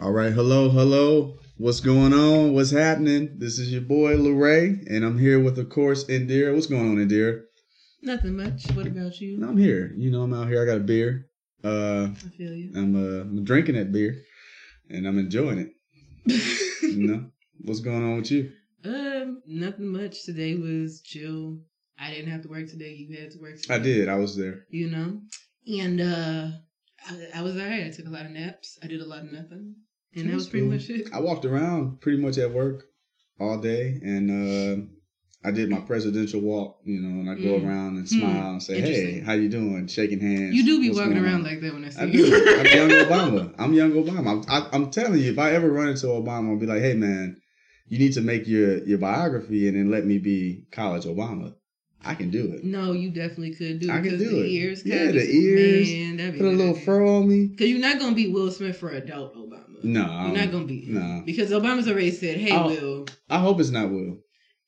All right, hello, hello. What's going on? What's happening? This is your boy Lorray, and I'm here with, of course, Indira. What's going on, Indira? Nothing much. What about you? I'm here. You know, I'm out here. I got a beer. Uh, I feel you. I'm uh, I'm drinking that beer, and I'm enjoying it. you know, what's going on with you? um, nothing much. Today was chill. I didn't have to work today. You had to work. Today, I did. I was there. You know, and uh, I, I was alright. I took a lot of naps. I did a lot of nothing, and that was pretty much it. I walked around pretty much at work all day, and uh, I did my presidential walk. You know, and I go Mm. around and Hmm. smile and say, "Hey, how you doing?" Shaking hands. You do be walking around on? like that when I see I you. do. I'm young Obama. I'm young Obama. I'm, I, I'm telling you, if I ever run into Obama, I'll be like, "Hey, man, you need to make your your biography and then let me be college Obama. I can do it. no, you definitely could do it I can do the it. ears. Yeah, the ears. Man, that'd be Put a little fur. on me. Because you're not gonna beat Will Smith for adult Obama. No, You're not gonna beat him. No, Because Obama's already said, "Hey, I'll- Will." I hope it's not Will.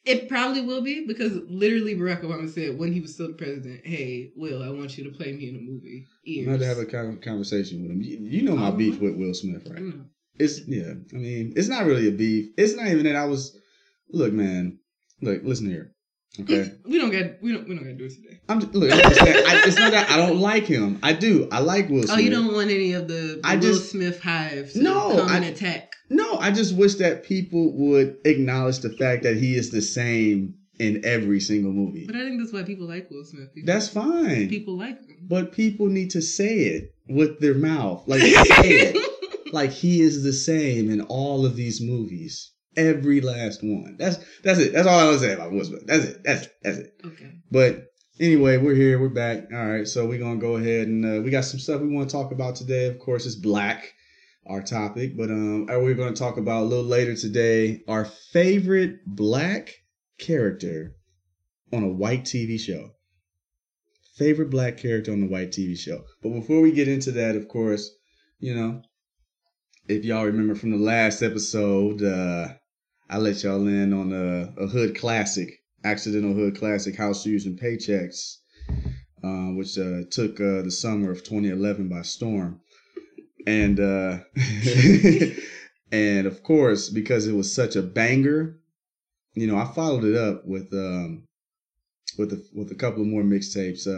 It probably will be because literally Barack Obama said when he was still the president, "Hey, Will, I want you to play me in a movie." I'm Ears. have to have a conversation with him. You, you know my Oh, beef with Will Smith, right? don't. It's yeah. I mean, it's not really a beef. It's not even that I was. Look, man. Look, listen here. Okay. We don't get we don't we don't got to do it today. I'm just, look. I'm just saying, I, it's not that I don't like him. I do. I like Will Smith. Oh, you don't want any of the, the I Will just- Smith hive to No, come and I- attack. No, I just wish that people would acknowledge the fact that he is the same in every single movie. But I think that's why people like Will Smith. That's fine. people like him. But people need to say it with their mouth. Like say it. Like he is the same in all of these movies. Every last one. That's that's it. That's all I want to say about Smith. That's it. That's it. That's it. okay. But anyway, we're here. We're back. All right. So we're gonna go ahead and uh, we got some stuff we want to talk about today. Of course, it's black, our topic. But um, uh, we're gonna talk about a little later today our favorite black character on a white TV show. Favorite black character on the white TV show. But before we get into that, of course, you know, if y'all remember from the last episode, uh, I let y'all in on a, a hood classic, accidental hood classic, house shoes and paychecks, uh, which uh, took uh, the summer of 2011 by storm. And uh, and of course, because it was such a banger, you know, I followed it up with um, with a, with a couple of more mixtapes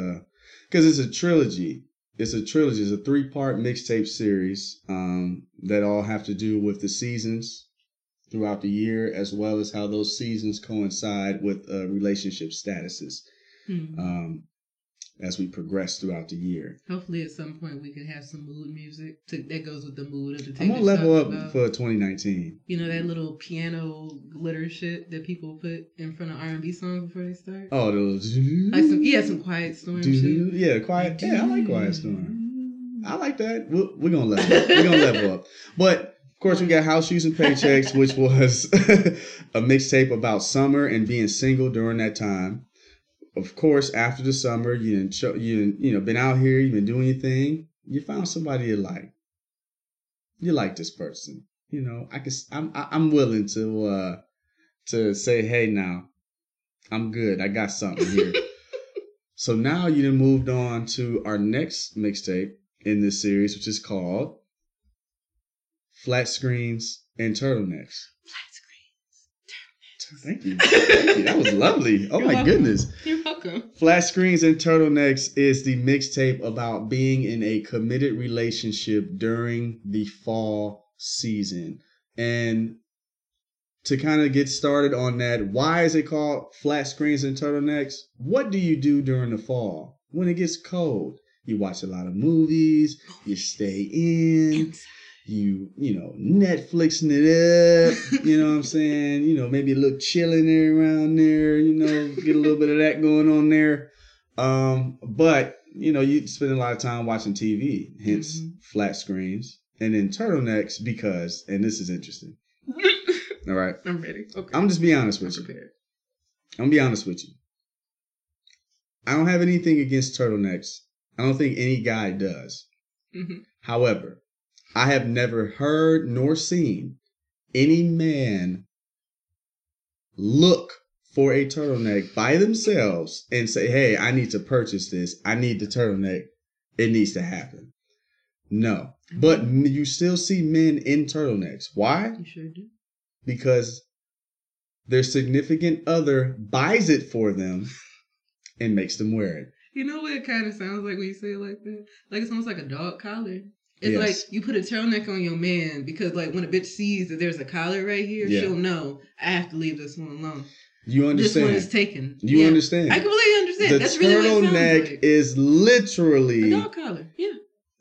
because it's a trilogy. It's a trilogy. It's a three part mixtape series um, that all have to do with the seasons throughout the year, as well as how those seasons coincide with uh, relationship statuses Hmm. um, as we progress throughout the year. Hopefully, at some point, we could have some mood music to, that goes with the mood of the. I'm gonna level up about. for 2019. You know that little piano glitter shit that people put in front of R and B songs before they start. Oh, those. Like some, yeah, some quiet storm shit. Yeah, quiet. Yeah, I like Quiet Storm. I like that. We're, we're gonna level up. We're gonna level up. But course, we got House Shoes and Paychecks, which was a mixtape about summer and being single during that time. Of course, after the summer, you didn't show, you didn't, you know been out here, you've been doing your thing. You found somebody you like. You like this person. You know, I can. I'm I'm willing to uh to say, hey, now I'm good. I got something here. So now you done moved on to our next mixtape in this series, which is called Flat Screens and Turtlenecks. Thank you. Thank you. That was lovely. Oh You're my welcome. goodness. You're welcome. Flat Screens and Turtlenecks is the mixtape about being in a committed relationship during the fall season. And to kind of get started on that, why is it called Flat Screens and Turtlenecks? What do you do during the fall when it gets cold? You watch a lot of movies, you stay in, you, you know, Netflixing it up, you know what I'm saying? You know, maybe a little chilling there around there, you know, get a little bit of that going on there. Um, but you know, you spend a lot of time watching TV, hence Mhm. flat screens, and then turtlenecks because, and this is interesting. All right, I'm ready. Okay. I'm just be honest I'm with you. prepared. I'm gonna be honest with you. I don't have anything against turtlenecks. I don't think any guy does. Mhm. However, I have never heard nor seen any man look for a turtleneck by themselves and say, hey, I need to purchase this. I need the turtleneck. It needs to happen. No, but mm-hmm. you still see men in turtlenecks. Why? You sure do. Because their significant other buys it for them and makes them wear it. You know what it kind of sounds like when you say it like that? Like it's almost like a dog collar. It's Yes. like you put a turtleneck on your man because, like, when a bitch sees that there's a collar right here, Yeah. she'll know I have to leave this one alone. You understand? This one is taken. You Yeah. understand? I completely understand. the That's really what turtleneck like. is literally a dog collar. Yeah.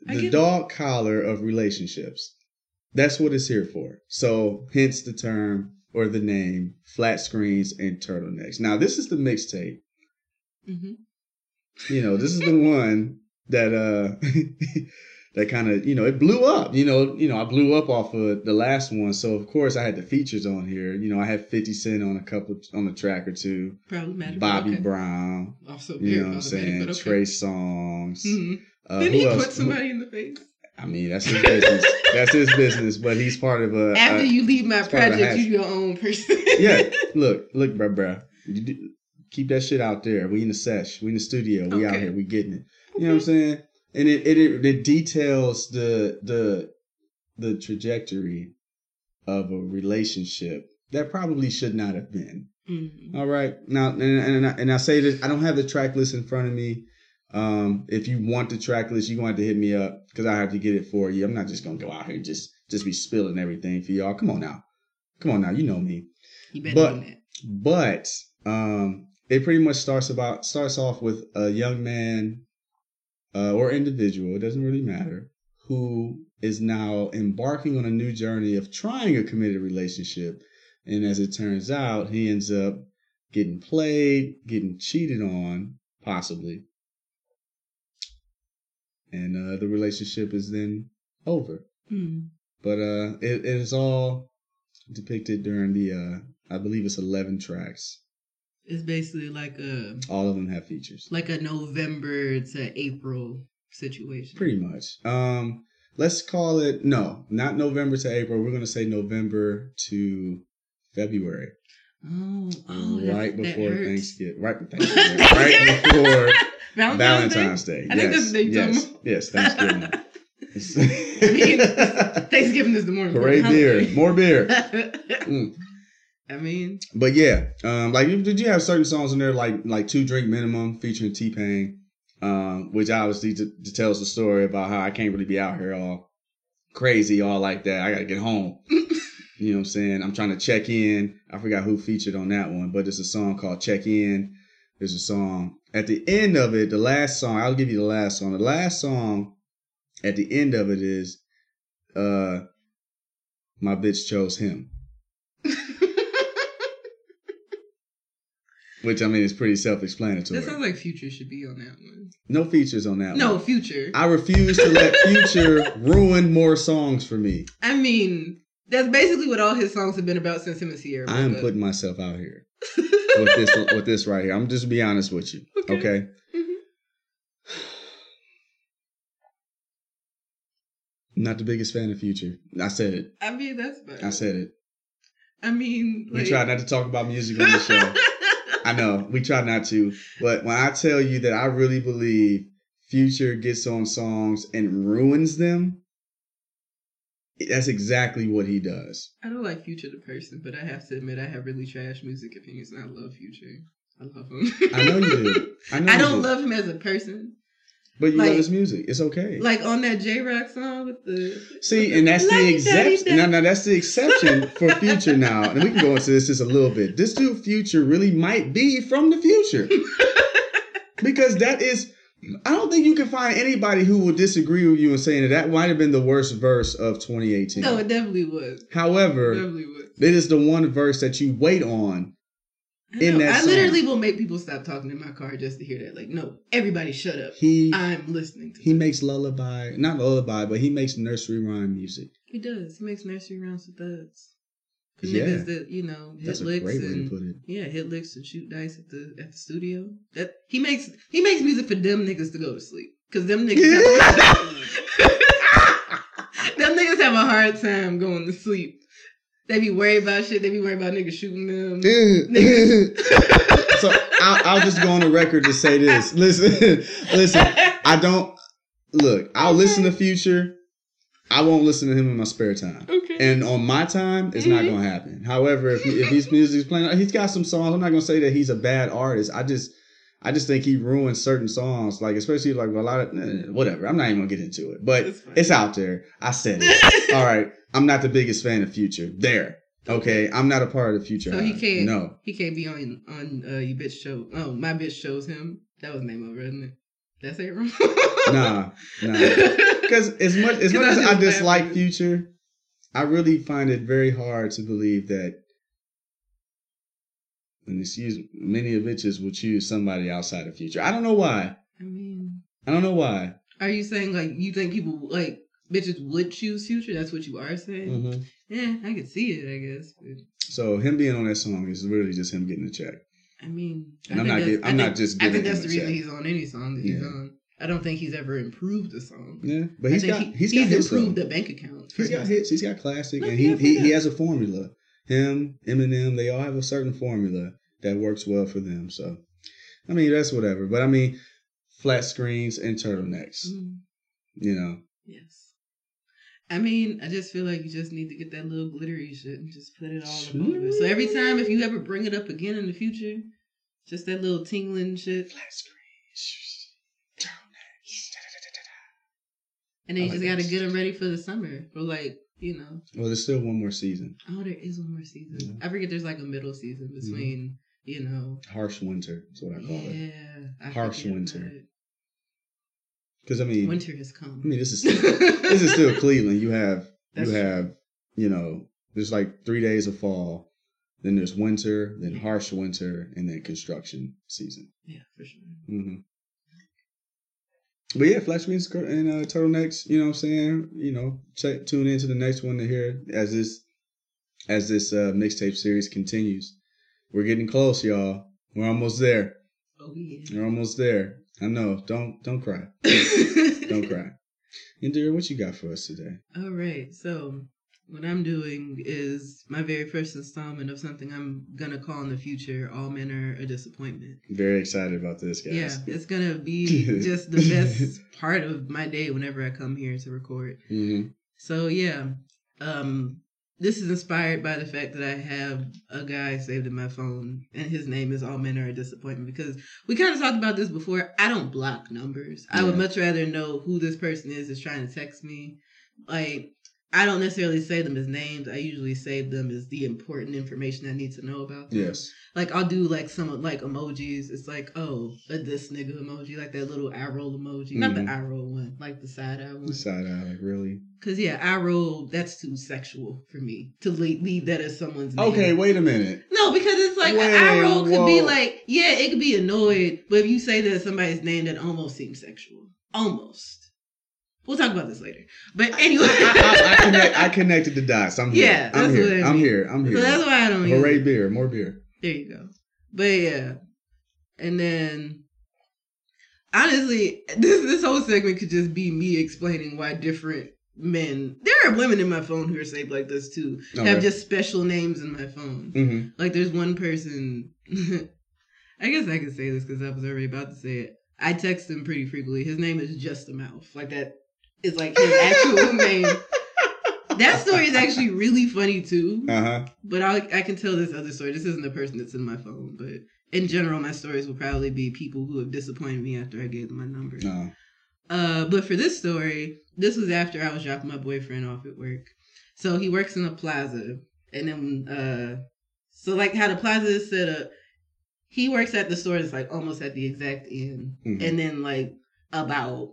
I the get it. dog collar of relationships. That's what it's here for. So, hence the term or the name flat screens and turtlenecks. Now, this is the mixtape. hmm You know, this is the one that uh that kind of you know it blew up. You know, you know I blew up off of the last one, so of course I had the features on here. You know, I had Fifty Cent on a couple on a track or two, Problematic. Bobby okay. Brown. Also You know what I'm saying? okay. Trey Songz. Mhm. Uh, Didn't he else? put somebody in the face? I mean, that's his business. that's his business. But he's part of a. After a- you leave my it's part of the project, you your own person. yeah. Look, look, bruh, bruh. Do- keep that shit out there. We in the sesh. We in the studio. We out here. We getting it. You know what I'm saying? And it it, it, it details the the the trajectory of a relationship that probably should not have been. Mhm. All right. Now, and, and, I, and I say this, I don't have the track list in front of me. Um, if you want the track list, you're going to have to hit me up because I have to get it for you. I'm not just going to go out here and just, just be spilling everything for y'all. Come on now. Come on now. You know me. You better But- that. But um, it pretty much starts about starts off with a young man uh, or individual, it doesn't really matter, who is now embarking on a new journey of trying a committed relationship. And as it turns out, he ends up getting played, getting cheated on, possibly. And uh, the relationship is then over. Mm. But uh, it, it is all depicted during the, uh, I believe it's 11 tracks. It's basically like a All of them have features. like a November to April situation. Pretty much. Um, let's call it no, not November to April. We're gonna say November to February, Oh, oh, right that before hurts. Thanksgiving. Right, Thanksgiving, right before Valentine's, Valentine's Day. Day. I think yes, that's the yes, yes, Thanksgiving. I mean, Thanksgiving is the more Hooray, important beer, more beer. Mm. I mean, But yeah, um, like did you have certain songs in there like like two drink minimum featuring T Pain, um, which obviously t- t- tells the story about how I can't really be out here all crazy, all like that. I gotta get home. you know what I'm saying? I'm trying to check in. I forgot who featured on that one, but there's a song called Check In. There's a song at the end of it. The last song, I'll give you the last song. The last song at the end of it is, uh, my bitch chose him. Which I mean is pretty self-explanatory. that sounds like Future should be on that one. no features on that No, one. Future. I refuse to let Future ruin more songs for me. I mean, that's basically what all his songs have been about since him and Ciara. I am up. putting myself out here with this with this right here. I'm just be honest with you. Okay. Okay. Mhm. Not the biggest fan of Future. I said it. I mean, that's fine. I said it. I mean, We like, try not to talk about music on the show. I know we try not to, but when I tell you that I really believe Future gets on songs and ruins them, that's exactly what he does. I don't like Future the person, but I have to admit I have really trash music opinions, and I love Future. I love him. I know you do. I, know I don't do. love him as a person. But you like- love his music. It's okay. Like on that J Rock song with the See, and that's the exception. Now, now that's the exception for Future. Now, and we can go into this just a little bit. This dude, Future, really might be from the future because that is. I don't think you can find anybody who will disagree with you in saying that that might have been the worst verse of 2018. No, it definitely was. It However, definitely was. it is the one verse that you wait on. I, in that I song. literally will make people stop talking in my car just to hear that. Like, no, everybody shut up. He I'm listening to he this. makes lullaby, not lullaby, but he makes nursery rhyme music. He does. He makes nursery rhymes with thugs. For Yeah. niggas that, you know, hit That's a licks great way to and put it. yeah, hit licks and shoot dice at the at the studio. That he makes he makes music for them niggas to go to sleep. Cause them niggas have, them niggas have a hard time going to sleep. They be worried about shit. They be worried about niggas shooting them. so I'll, I'll just go on the record to say this. Listen, listen. I don't look. I'll listen to Future. I won't listen to him in my spare time. Okay. And on my time, it's not Mhm. gonna happen. However, if, if his music's playing, he's got some songs. I'm not gonna say that he's a bad artist. I just, I just think he ruins certain songs, like especially like a lot of eh, whatever. I'm not even gonna get into it, but That's it's out there. I said it. All right, I'm not the biggest fan of Future. There, okay, I'm not a part of the Future. So he can't. No, He can't be on on uh, you bitch show. Oh, my bitch shows him. That was the name of it, isn't it? Did I say it wrong? nah, nah. Because as much as 'Cause much I as I dislike. Future, I really find it very hard to believe that. And excuse many of bitches will choose somebody outside of Future. I don't know why. I mean, I don't know why. are you saying like you think people like bitches would choose Future? That's what you are saying. Mm-hmm. Yeah, I could see it. I guess. But, So him being on that song is really just him getting a check. I mean, And I I'm not I'm not think- just I think that's the reason check. he's on any song that he's on. I don't think he's ever improved a song. Yeah, but he's got he- he's got hits though. improved the bank account. He's got hits. He's got classic, No, and he he, he has a formula. Him, Eminem, they all have a certain formula that works well for them. So, I mean, that's whatever. But I mean, flat screens and turtlenecks. Mm, You know, yes. I mean, I just feel like you just need to get that little glittery shit and just put it all it. So every time if you ever bring it up again in the future, just that little tingling shit, flat screens, turtlenecks. and then you like just gotta get them ready for the summer. for like, you know, Well, there's still one more season. oh, there is one more season. Yeah. I forget there's like a middle season between, you know, Harsh winter. That's what I call it. yeah, Harsh winter. Because I mean, Winter has come. I mean, this is this is still Cleveland. You have That's you true. have you know there's like three days of fall, then there's winter, then harsh winter, and then construction season. yeah, for sure. hmm But yeah, flat screens and uh, turtlenecks. You know what I'm saying? You know, check tune into the next one to hear as this as this uh, mixtape series continues. We're getting close, y'all. We're almost there. Oh yeah. We're almost there. I know. Don't don't cry. Don't cry. Indira, what you got for us today? All right. So what I'm doing is my very first installment of something I'm gonna call in the future "All Men Are a Disappointment." Very excited about this, guys. Yeah, it's gonna be just the best part of my day whenever I come here to record. hmm So yeah, um, this is inspired by the fact that I have a guy saved in my phone, and his name is All Men Are a Disappointment. Because we kind of talked about this before. I don't block numbers. I would much rather know who this person is that's trying to text me. Like I don't necessarily save them as names. I usually save them as the important information I need to know about them. Yes. Like I'll do like some like emojis. It's like oh a this nigga emoji, like that little eye roll emoji, not the Mhm. eye roll one, like the side eye one. Side eye, like really. Cause yeah, eye roll that's too sexual for me to leave, leave that as someone's name. Okay, wait a minute. No, because it's like Wait, an eye roll could be like yeah, it could be annoyed, but if you say that somebody's name, that almost seems sexual. Almost. We'll talk about this later. But anyway, I, I, I, connect, I connected the dots. I'm here. Yeah, I'm here. what I I'm here. I'm here. so that's why I don't. Hooray, it. beer. More beer. There you go. But yeah, and then honestly, this this whole segment could just be me explaining why different men. There are women in my phone who are saved like this too. Okay. Have just special names in my phone. hmm Like there's one person. I guess I could say this because I was already about to say it. I text him pretty frequently. His name is Just a Mouth. Like that is like his actual name. That story is actually really funny too. Uh huh. But I I can tell this other story. This isn't the person that's in my phone, but in general, my stories will probably be people who have disappointed me after I gave them my number. No. Uh, but for this story, this was after I was dropping my boyfriend off at work. So he works in a plaza, and then uh, so like how the plaza is set up, he works at the store that's like almost at the exact end, Mhm. and then like about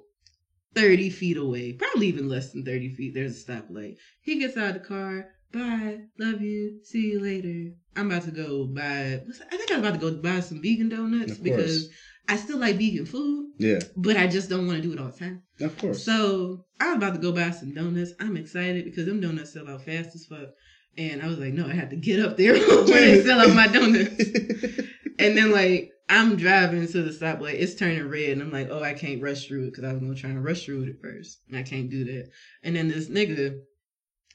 30 feet away, probably even less than 30 feet, there's a stoplight. He gets out of the car. Bye. Love you. See you later. I'm about to go buy, I think I'm about to go buy some vegan donuts because I still like vegan food, Yeah. but I just don't want to do it all the time. Of course. So I'm about to go buy some donuts. I'm excited because them donuts sell out fast as fuck. And I was like, no, I had to get up there when they sell out my donuts. And then like I'm driving to the stoplight, it's turning red, and I'm like, oh, I can't rush through it because I was gonna try and rush through it at first, and I can't do that. And then this nigga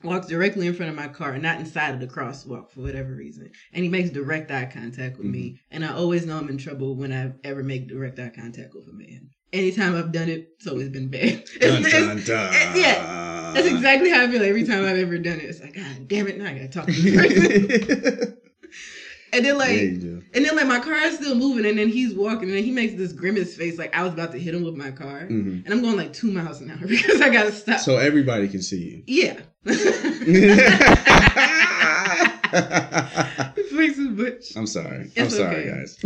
walks directly in front of my car, not inside of the crosswalk for whatever reason, and he makes direct eye contact with me. Mm-hmm. And I always know I'm in trouble when I ever make direct eye contact with a man. anytime I've done it, it's always been bad. Dun, It's- dun, it's- dun. yeah, That's exactly how I feel every time I've ever done it. It's like, God damn it, now I gotta talk to this person. and then like yeah, and then like my car is still moving and then he's walking and then he makes this grimace face like I was about to hit him with my car. Mhm. And I'm going like two miles an hour because I gotta stop. So everybody can see you. yeah. Face is butch. I'm sorry. I'm sorry, okay. guys.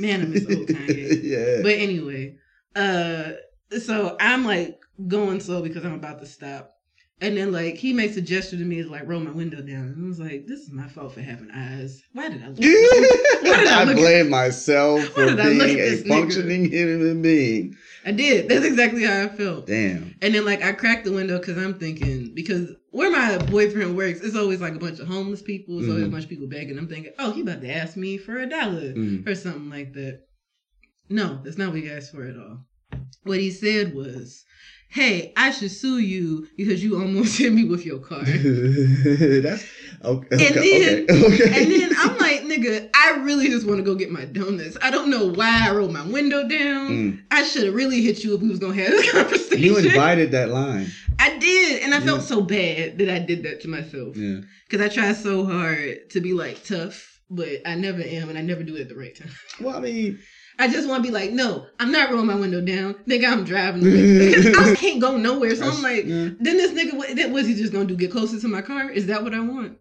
Man, I miss old Kanye. yeah. But anyway, uh, so I'm like going slow because I'm about to stop. And then like he makes a gesture to me to like roll my window down. And I was like, this is my fault for having eyes. Why did I look? Why did I I blame myself Why for did I look being at a this nigga? functioning human being. I did. That's exactly how I felt. Damn. And then like I cracked the window because I'm thinking because where my boyfriend works, it's always like a bunch of homeless people. It's always a Mhm. bunch of people begging. I'm thinking, oh, he about to ask me for a dollar Mhm. or something like that. No, that's not what he asked for at all. What he said was, "Hey, I should sue you because you almost hit me with your car." That's okay. And Okay. then- okay. And then I'm like, nigga, I really just want to go get my donuts. I don't know why I rolled my window down. Mm. I should have really hit you if we was gonna have this conversation. You invited that line. I did, and I felt so bad that I did that to myself Yeah. because I try so hard to be like tough, but I never am, and I never do it at the right time. Well, I mean, I just want to be like, no, I'm not rolling my window down, nigga. I'm driving because I can't go nowhere. So I'm like, yeah. then this nigga, what, was he just gonna do? Get closer to my car? Is that what I want?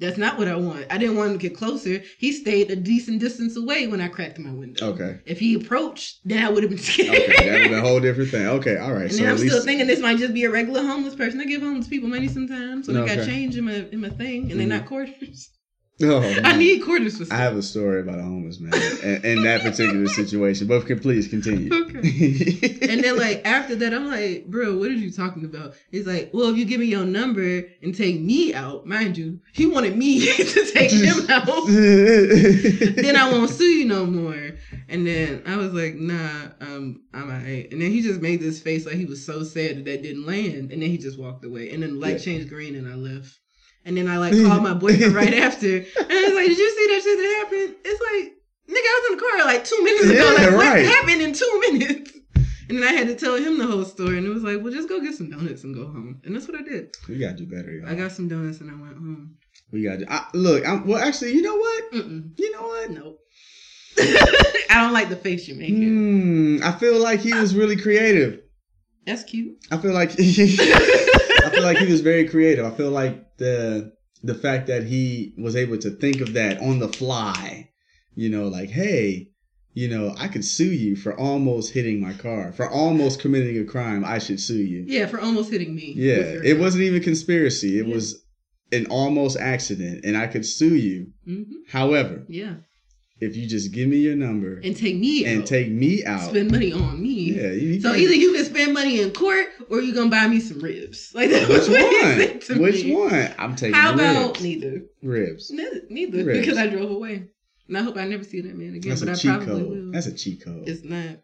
That's not what I want. I didn't want him to get closer. He stayed a decent distance away when I cracked my window. Okay. If he approached, then I would have been scared. Okay. That would be a whole different thing. Okay. All right. And so then I'm at still thinking this might just be a regular homeless person. I give homeless people money sometimes, so they got Okay. change in my in my thing, and they're Mhm. not quarters. Oh, I need quarters for I have a story about a homeless man in, in that particular situation, but can please continue. Okay. And then like after that, I'm like, bro, what are you talking about? He's like, well, if you give me your number and take me out, mind you, he wanted me to take him out. then I won't sue you no more. And then I was like, nah, um, I'm alright. And then he just made this face like he was so sad that that didn't land. And then he just walked away. And then the light Yeah. changed green and I left. And then I like called my boyfriend right after. And I was like, did you see that shit that happened? It's like, nigga, I was in the car like two minutes ago. Yeah, like, right. what happened in two minutes? And then I had to tell him the whole story. And it was like, well, just go get some donuts and go home. And that's what I did. we gotta do better, y'all. I got some donuts and I went home. we gotta do. I, look, I'm, well, actually, you know what? Mm-mm. You know what? Nope. I don't like the face you're making. Hmm. I feel like he was really creative. That's cute. I feel like I feel like he was very creative. I feel like the the fact that he was able to think of that on the fly, you know, like, hey, you know, I could sue you for almost hitting my car, for almost committing a crime. I should sue you. Yeah, for almost hitting me. Yeah, it car. wasn't even conspiracy. It Yeah. was an almost accident, and I could sue you. Mhm. However, Yeah, if you just give me your number and take me and out. take me out, spend money on me. yeah, you, So either you can spend money in court or you gonna buy me some ribs. Like that which was one? Which me. one? I'm taking How the about neither? ribs. Ne- Neither, Ribs. because I drove away. And I hope I never see that man again. That's but a I cheat probably code. will. That's a cheat code. It's not.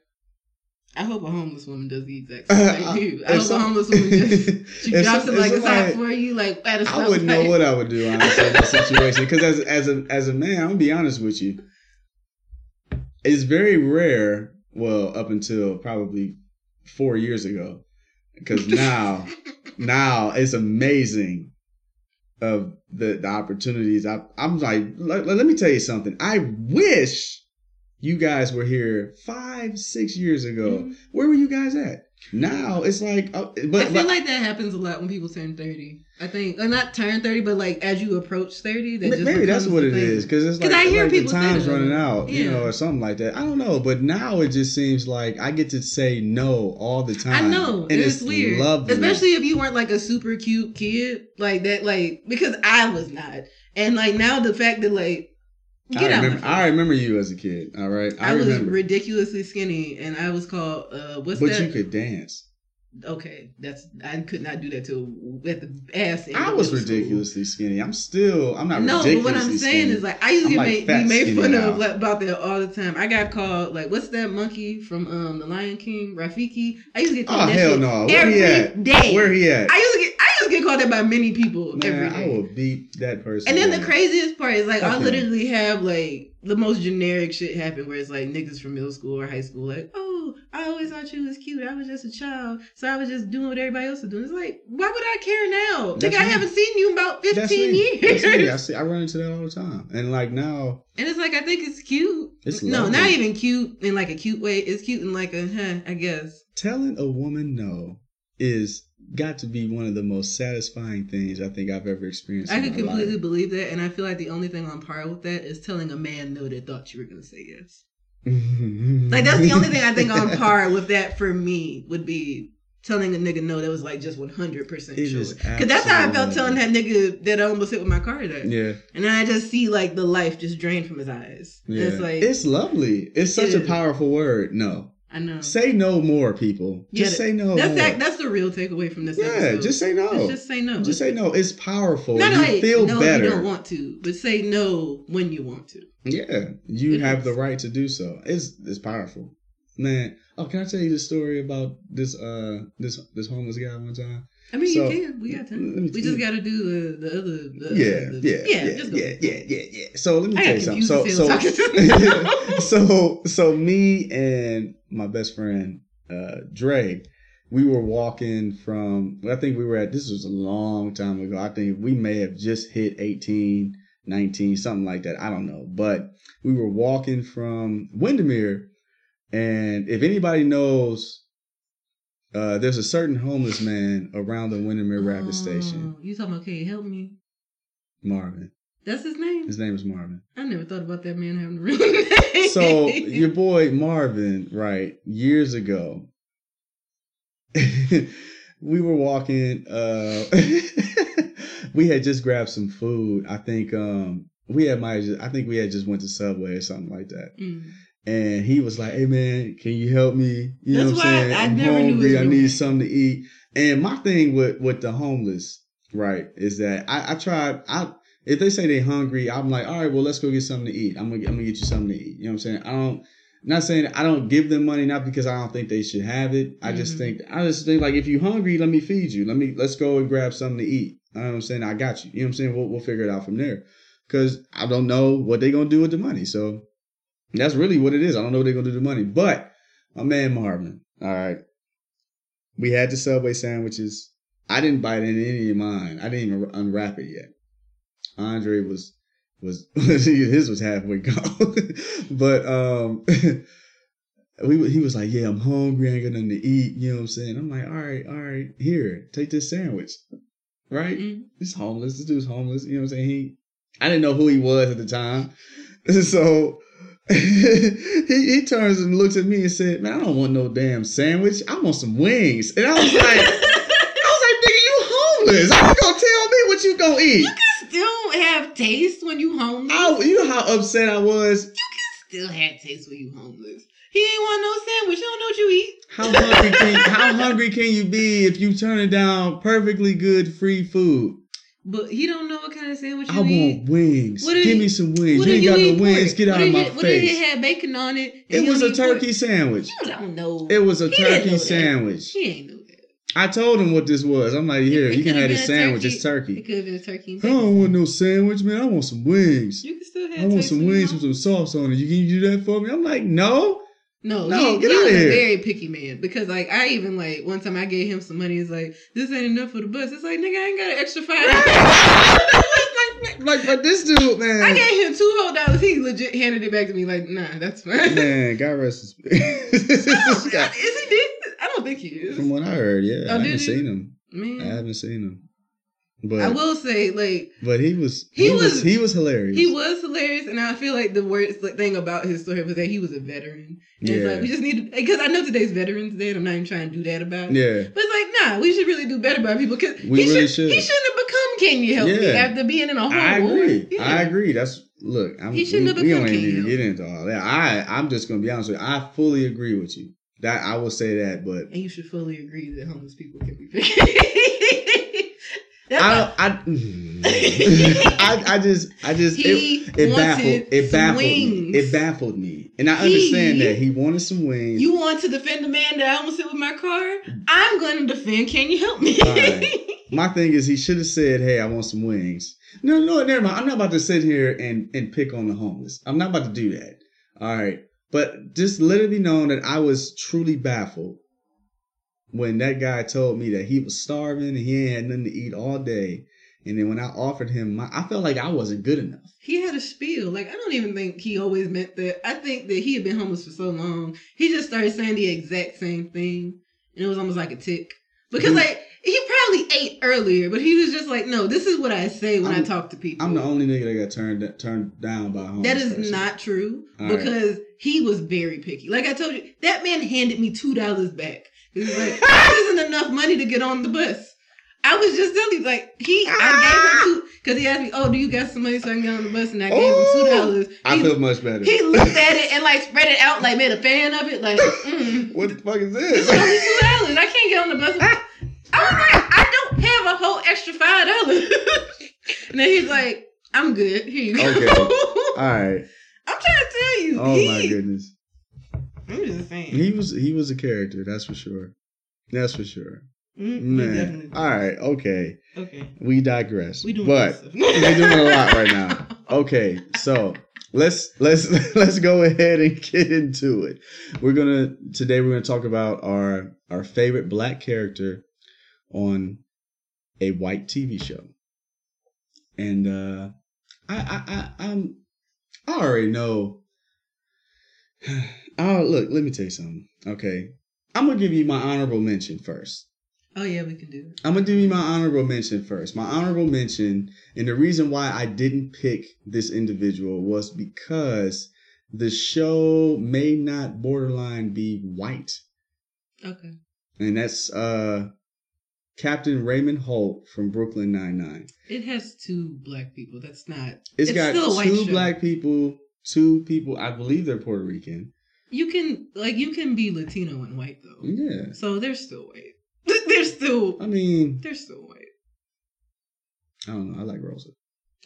I hope a homeless woman does the exact same Uh, thing you. if I hope some- a homeless woman just she drops some- it like a side for you, like at a I wouldn't know what I would do honestly in that situation because as as a as a man, I'm gonna be honest with you. It's very rare. Well, up until probably four years ago, because now now it's amazing of the the opportunities. I I'm like, let, let me tell you something. I wish you guys were here five six years ago. Mhm. Where were you guys at? Now it's like, uh, but I feel but- like that happens a lot when people turn thirty. I think, or not turn thirty, but like as you approach thirty, that Maybe that's what the it thing. is because it's 'Cause like, I hear like the people say time's running out, you know, or something like that. I don't know, but now it just seems like I get to say no all the time. I know, and and it's, it's, weird, lovely. especially if you weren't like a super cute kid like that. Like because I was not, and like now the fact that like I remember. I remember you as a kid. All right, I, I, was ridiculously skinny, and I was called uh, what's but that? you could dance. okay, that's I could not do that till at the ass. I was middle school. ridiculously skinny. I'm still. I'm not No, but what I'm saying skinny. is like I used to get like made, made fun now. of like, about that all the time. I got called like what's that monkey from um the Lion King, Rafiki? I used to get called oh that hell no! Where he at? day. Where he at? I used to get called that by many people every Man, day. I will beat that person. And then the craziest part is like I Okay. literally have like the most generic shit happen where it's like niggas from middle school or high school like, oh, "Oh, I always thought you was cute. I was just a child, so I was just doing what everybody else was doing." It's like, why would I care now? That's Nigga, I haven't seen you in about fifteen me. years. Me. I see. I run into that all the time, and like now, And it's like I think it's cute. It's no, lovely. not even cute in like a cute way. It's cute in like a huh, I guess. telling a woman no is got to be one of the most satisfying things I think I've ever experienced. I my completely life. believe that, and I feel like the only thing on par with that is telling a man no that thought you were gonna say yes. Like that's the only thing I think on par with that for me would be telling a nigga no that was like just one hundred percent It sure. Because that's how I felt telling that nigga that I almost hit with my car today. Yeah, And then I just see like the life just drain from his eyes. And yeah. It's like it's lovely. It's such It a powerful word. No, I know. say no more, people. Yeah, Just say no. That's more. that, that's the real takeaway from this yeah, episode. just say no. Just, just say no. Just say no. It's powerful. Not you like feel no better. you don't want to, but say no when you want to. Yeah, you It have is. the right to do so. It's it's powerful, man. Oh, can I tell you the story about this uh this this homeless guy one time? I mean, So, you can. We got time. We just got to do the, the other. The, Yeah, the, yeah, yeah, go. yeah, yeah, yeah, yeah. So let me I tell you something. So so hell talking to so so me and my best friend uh Dre, we were walking from. I think we were at. This was a long time ago. I think we may have just hit 18, 19, something like that. I don't know, but we were walking from Windermere, and if anybody knows. Uh, there's a certain homeless man around the Windermere Rapid Station, Oh, You talking about? Okay, help me. Marvin. That's his name. His name is Marvin. I never thought about that man having a real name. so your boy Marvin, right, years ago, we were walking, uh we had just grabbed some food. I think um we had might just, I think we had just went to Subway or something like that. Mm. And he was like, Hey man, can you help me? You know what I'm saying? I I'm never hungry, I need something to eat. And my thing with with the homeless, right, is that I, I tried I if they say they're hungry, I'm like, all right, well, let's go get something to eat. I'm gonna, I'm gonna get you something to eat. You know what I'm saying? I don't, not saying I don't give them money, not because I don't think they should have it. I just Mhm. think, I just think like, if you're hungry, let me feed you. Let me, let's go and grab something to eat. You know what I'm saying? I got you. You know what I'm saying? We'll, we'll figure it out from there. Cause I don't know what they're gonna do with the money. So that's really what it is. I don't know what they're gonna do with the money. But my man Marvin, all right, we had the Subway sandwiches. I didn't bite into any of mine. I didn't even unwrap it yet. Andre was was his was halfway gone, but um, we he was like, "Yeah, I'm hungry. I ain't got nothing to eat." You know what I'm saying? I'm like, "All right, all right, here, take this sandwich." Right? Mm. He's homeless. This dude's homeless. You know what I'm saying? He, I didn't know who he was at the time, so he he turns and looks at me and said, "Man, I don't want no damn sandwich. I want some wings." And I was like, I was like, "Nigga, you homeless? How you gonna tell me what you gonna eat?" You can still have taste when you homeless. I, you know how upset I was. You can still have taste when you homeless. He ain't want no sandwich. You don't know what you eat. How hungry can how hungry can you be if you turn it down perfectly good free food? But he don't know what kind of sandwich you I eat. want wings. What Give me some wings. You ain't got no wings. Get out of my it- What did it have bacon on it? It was a turkey sandwich. You don't know. It was a He didn't know turkey sandwich. He ain't know that. I told him what this was. I'm like, here, you can have this sandwich. It's turkey. It could have been a turkey. I don't want no sandwich, man. I want some wings. You can still have. I want some wings with some sauce on it. You can you do that for me? I'm like, no. No, No, he, get he outta was here. a very picky man because like I even like one time I gave him some money. It's like this ain't enough for the bus. It's like nigga, I ain't got an extra five. like, but this dude, man. I gave him two whole dollars. He legit handed it back to me like, nah, that's fine. Man, God rest his spirit. Is he dead? I don't think he is. From what I heard, yeah, Oh, I haven't you? seen him. Man, I haven't seen him, but I will say like but he was He he, was, was- he was hilarious. he was hilarious, and I feel like the worst like, thing about his story was that he was a veteran. And it's Yeah. like we just need because I know today's Veterans Day, and I'm not even trying to do that about. it. Yeah, But it's like, nah, we should really do better by people because We he really should, should. He shouldn't have become Can You Help Me after being in a horrible I agree. Yeah. I agree. That's look. I'm, He shouldn't have we, we don't even need to get into all that. I I'm just gonna be honest with you. I fully agree with you. That I will say that, but And you should fully agree that homeless people can be picky. That's I don't. I, mm. I I just I just he it, it baffled it baffled wings. me. It baffled me, and I understand that he wanted some wings. You want to defend the man that I almost hit with my car? I'm going to defend. Can you help me? Alright. My thing is, he should have said, "Hey, I want some wings." No, no, never mind. I'm not about to sit here and and pick on the homeless. I'm not about to do that. All right. But just let it be known that I was truly baffled when that guy told me that he was starving and he ain't had nothing to eat all day. And then when I offered him my, I felt like I wasn't good enough. He had a spiel. Like I don't even think he always meant that. I think that he had been homeless for so long. He just started saying the exact same thing, and it was almost like a tick. Because like he probably ate earlier, but he was just like, "No, this is what I say when i I'm- talk to people." I'm the only nigga that got turned turned down by homeless That is person. not true All right. because he was very picky. Like I told you, that man handed me two dollars back. He was like, "This isn't enough money to get on the bus." I was just telling you, like he, I gave him two because he asked me, "Oh, do you got some money so I can get on the bus?" And I gave him two dollars. I feel much better. he looked at it and like spread it out, like made a fan of it, like, mm, what the fuck is "This is only two dollars. I can't get on the bus." I was like, "I don't have a whole extra five dollars." and then he's like, "I'm good. Here you go." Okay. All right. I'm trying to tell you. Oh he, my goodness. I'm just saying. He was he was a character, that's for sure. That's for sure. Mm, we Man. All right, okay. Okay. We digress. We doing but we're doing a lot right now. Okay, so let's let's let's go ahead and get into it. We're gonna today we're gonna talk about our our favorite black character on a white TV show. And uh I I, I I'm I already know Oh look, let me tell you something. Okay. I'm gonna give you my honorable mention first. Oh yeah, we can do it. I'm gonna give you my honorable mention first. My honorable mention, and the reason why I didn't pick this individual was because the show may not borderline be white, Okay. and that's uh Captain Raymond Holt from Brooklyn Nine Nine. It has two black people. That's not. It's It's got still a white two black people, two people. I believe they're Puerto Rican. You can like you can be Latino and white though. Yeah, So they're still white. they're still I mean, they're still white. I don't know. I like Rosa.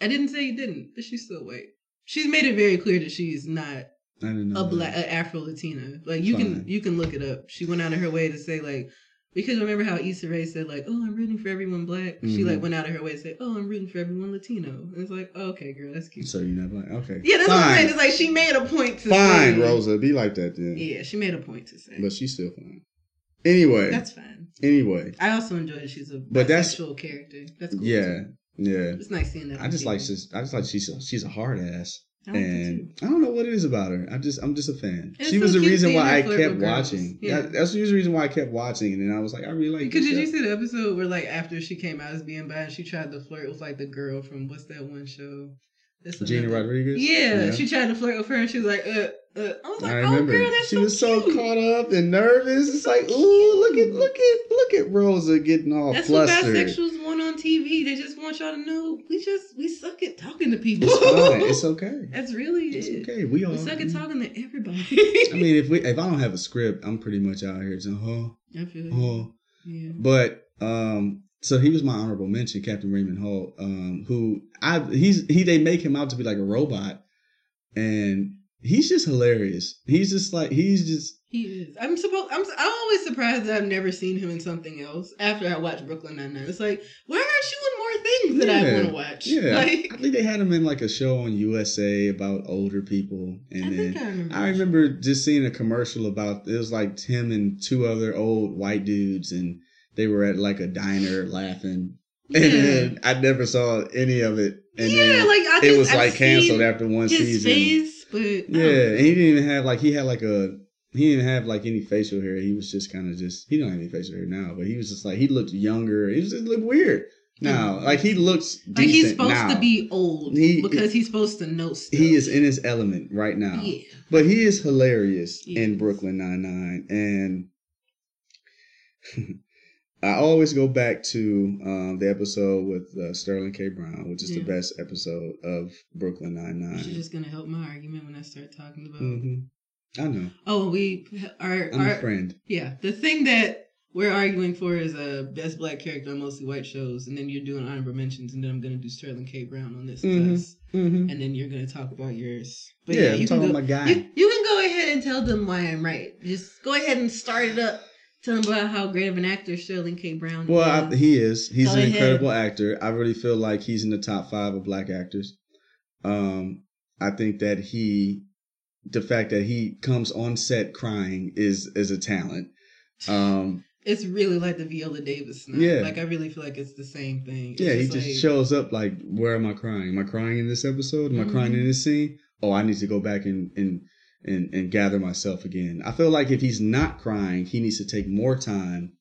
I didn't say you didn't, but she's still white. She's made it very clear that she's not I didn't know a black, Afro Latina. Like you Fine. can you can look it up. She went out of her way to say like because remember how Issa Rae said like, "Oh, I'm rooting for everyone black." She Mhm. like went out of her way to say, "Oh, I'm rooting for everyone Latino." And it's like, oh, "Okay, girl, that's cute." So you're not black. Okay. yeah, that's what I'm saying. It's like she made a point to Fine, say, Rosa. Be like that then. Yeah, she made a point to say. But she's still fine. Anyway. that's fine. anyway. I also enjoy that she's a But that's- bisexual character. That's cool. Yeah. too. Yeah. it's nice seeing that. I just like she's I just like she's a, she's a hard ass. I And. I don't know what it is about her. I'm just I'm just a fan. It's she was the reason why I kept watching. Yeah. That- that's the reason why I kept watching and then I was like, I really like Because did you see the episode where like after she came out as being bi and she tried to flirt with like the girl from what's that one show? Gina another- Rodriguez? Yeah, she tried to flirt with her and she was like, uh, uh. I was like, I remember. oh girl, that's she so was so cute. caught up and nervous. It's like, ooh, look at look at look at Rosa getting all That's what flustered. bisexuals want on TV. They just want y'all to know we just we suck at talking to people. It's. It's okay. That's really It's it. okay. We all We suck at talking to everybody. I mean, if we if I don't have a script, I'm pretty much out here saying, oh, I feel oh. Yeah. But um, so he was my honorable mention, Captain Raymond Holt, um, who I he's he they make him out to be like a robot, and he's just hilarious. He's just like he's just He is. I'm supposed. I'm. I'm always surprised that I've never seen him in something else after I watched Brooklyn Nine Nine. It's like, why aren't you in more things that I want to watch? yeah. Like, I think they had him in like a show on USA about older people, and I then think I remember. I remember just seeing a commercial about it was like him and two other old white dudes, and they were at like a diner laughing. And then I never saw any of it. And yeah, like I it was I've like canceled after one season. face, but Yeah, know. and he didn't even have like he had like a he didn't have like any facial hair. He was just kind of just he don't have any facial hair now, but he was just like he looked younger. He just looked weird now. Mhm. Like he looks decent like he's supposed now. to be old He- because he's supposed to know stuff. He is in his element right now. Yeah. But he is hilarious He in. Brooklyn Nine Nine, and I always go back to um, the episode with uh, Sterling K. Brown, which is Yeah. the best episode of Brooklyn Nine Nine. just gonna help my argument when I start talking about. hmm I know. Oh, we are. I'm our, a friend. Yeah, the thing that we're arguing for is a best black character on mostly white shows, and then you're doing honorable mentions, and then I'm gonna do Sterling K. Brown on this, Mhm. Us, Mm-hmm. and then you're gonna talk about yours. But Yeah, yeah, I'm you can talking go. about my guy. You, you can go ahead and tell them why I'm right. Just go ahead and start it up. Tell them about how great of an actor Sterling K. Brown Well, I, he is. He's Go an ahead. incredible actor. I really feel like he's in the top five of black actors. Um, I think that he the fact that he comes on set crying is is a talent. Um, It's really like the Viola Davis snap. Yeah. Like I really feel like it's the same thing. It's yeah, he just like- shows up like, where am I crying? Am I crying in this episode? Am I crying in Mhm. this scene? Oh, I need to go back and and and and gather myself again. I feel like if he's not crying, he needs to take more time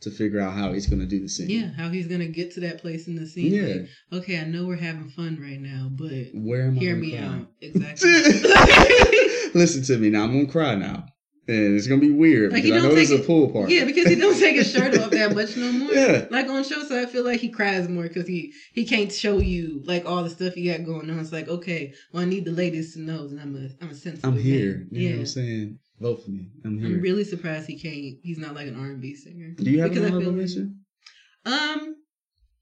to figure out how he's going to do the scene. Yeah, how he's gonna get to that place in the scene. Yeah. Like, okay, I know we're having fun right now, but Where am I? hear me cry? out. Exactly. Listen to me now. I'm gonna cry now, and it's gonna be weird Like, he because I know take a pool party. yeah, because he don't take his shirt off that much no more. Yeah. Like on shows, so I feel like he cries more because he he can't show you like all the stuff he got going on. It's like okay, well I need the ladies to know that I'm a I'm a sensitive. I'm here. You know Yeah. what I'm saying? Vote for me. I'm here. I'm really surprised he can't. He's not like an R and B singer. Do you have Because an honorable like- mention? Um,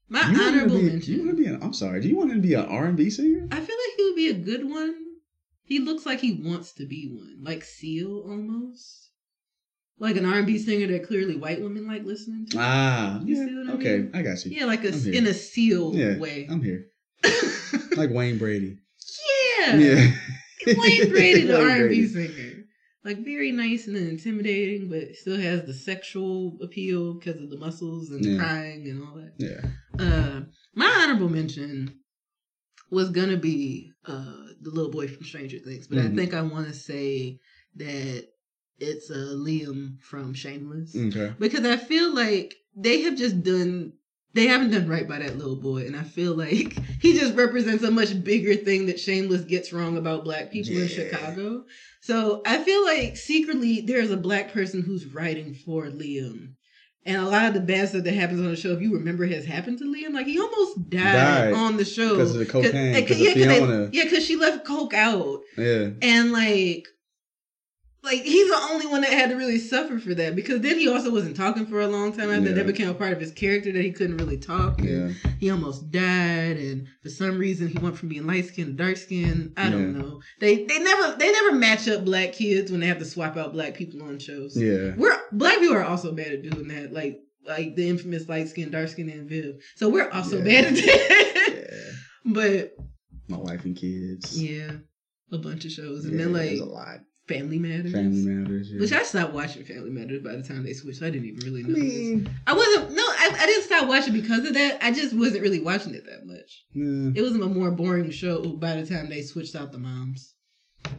my You want him to honorable be- mention. You want to be an? I'm sorry. Do you want him to be an R&B singer? I feel like he would be a good one. He looks like he wants to be one, like Seal almost, like an R and B singer that clearly white women like listening to. Ah, You yeah. see what I okay, mean? I got you. yeah, like a in a Seal Yeah, way. I'm here. Like Wayne Brady. yeah, Yeah. Wayne Brady, the R and B singer, like very nice and intimidating, but still has the sexual appeal because of the muscles and Yeah. crying and all that. Yeah. Uh, my honorable mention was gonna be uh the little boy from Stranger Things, but Mhm. I think I want to say that it's uh, Liam from Shameless Okay. because I feel like they have just done. They haven't done right by that little boy, and I feel like he just represents a much bigger thing that Shameless gets wrong about black people in Chicago. So I feel like secretly there's a black person who's writing for Liam. And a lot of the bad stuff that happens on the show, if you remember, has happened to Liam. Like he almost died, Died on the show because of the cocaine, eh, Cause, 'cause yeah, of 'cause they- Fiona. yeah, because she left coke out, Yeah. and like, like he's the only one that had to really suffer for that. Because then he also wasn't talking for a long time after Yeah. that became a part of his character that he couldn't really talk. and Yeah. he almost died, and for some reason he went from being light skinned to dark skinned. I don't know. They they never they never match up black kids when they have to swap out black people on shows. Yeah. We're black people are also bad at doing that, like like the infamous light skin, dark skin, and Viv. So we're also Yeah. bad at that. Yeah. but My wife and kids. yeah, a bunch of shows, and Yeah, then like a lot. Family Matters. Family Matters. Yeah. Which I stopped watching Family Matters by the time they switched. I didn't even really I know. mean, I wasn't no, I, I didn't stop watching because of that. I just wasn't really watching it that much. yeah. It was a more boring show by the time they switched out the moms.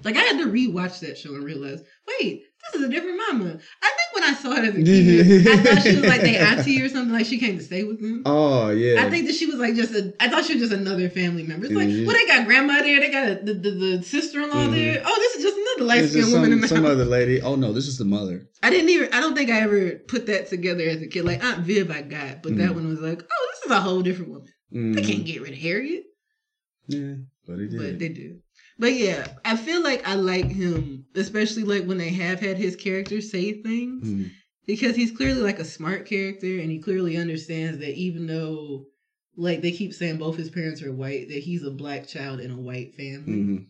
Like I had to rewatch that show and realize, wait, this is a different mama. I think when I saw her as a kid, I thought she was like their auntie or something. Like she came to stay with them. Oh yeah. I think that she was like just a. I thought she was just another family member. It's like, Mhm. well, they got grandma there. They got a, the, the the sister in law Mhm. there. Oh, this is just another light skinned woman in the some house. other lady. Oh no, this is the mother. I didn't even. I don't think I ever put that together as a kid. Like Aunt Viv, I got, but that Mhm. one was like, oh, this is a whole different woman. They can't get rid of Harriet. Yeah, but he did. But they do. But yeah, I feel like I like him, especially like when they have had his character say things, Mm. because he's clearly like a smart character, and he clearly understands that even though, like they keep saying both his parents are white, that he's a black child in a white family. Mhm.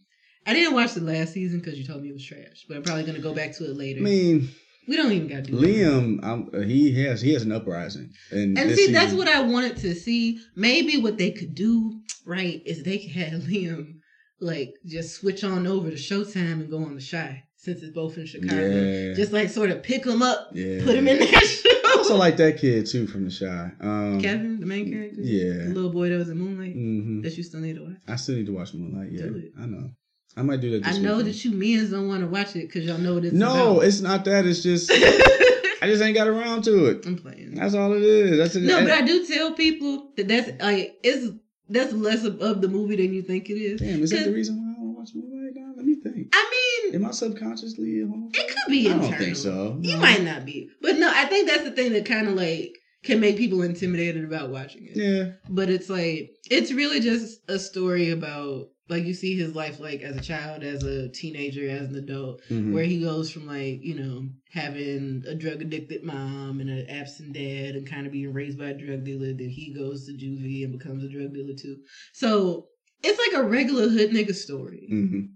I didn't watch the last season because you told me it was trash, but I'm probably gonna go back to it later. I mean, we don't even got to do that. Liam, uh, he has he has an uprising, and And see, that's what I wanted to see. Maybe what they could do, right, is they could have Liam like just switch on over to Showtime and go on the Chi since it's both in Chicago. Yeah. Just like sort of pick him up, yeah. put him in that show. I also like that kid too from the Chi. Um, Kevin, the main character, Yeah. the little boy that was in Moonlight hmm that you still need to watch. I still need to watch Moonlight. Yeah. I know. I might do that. I know weekend. that you men don't want to watch it because y'all know what it's No, about. it's not that. It's just I just ain't got around to it. I'm playing. That's all it is. That's it. No, but I do tell people that that's like it's that's less of, of the movie than you think it is. Damn, is that the reason why I don't watch Moonlight now? Let me think. I mean, Am I subconsciously a homophobe? It could be I internal. don't think so. You might not be, but no, I think that's the thing that kind of like can make people intimidated about watching it. Yeah. But it's like it's really just a story about like you see his life like as a child, as a teenager, as an adult, Mhm. where he goes from like you know having a drug addicted mom and an absent dad and kind of being raised by a drug dealer. Then he goes to juvie and becomes a drug dealer too. So it's like a regular hood nigga story Mhm.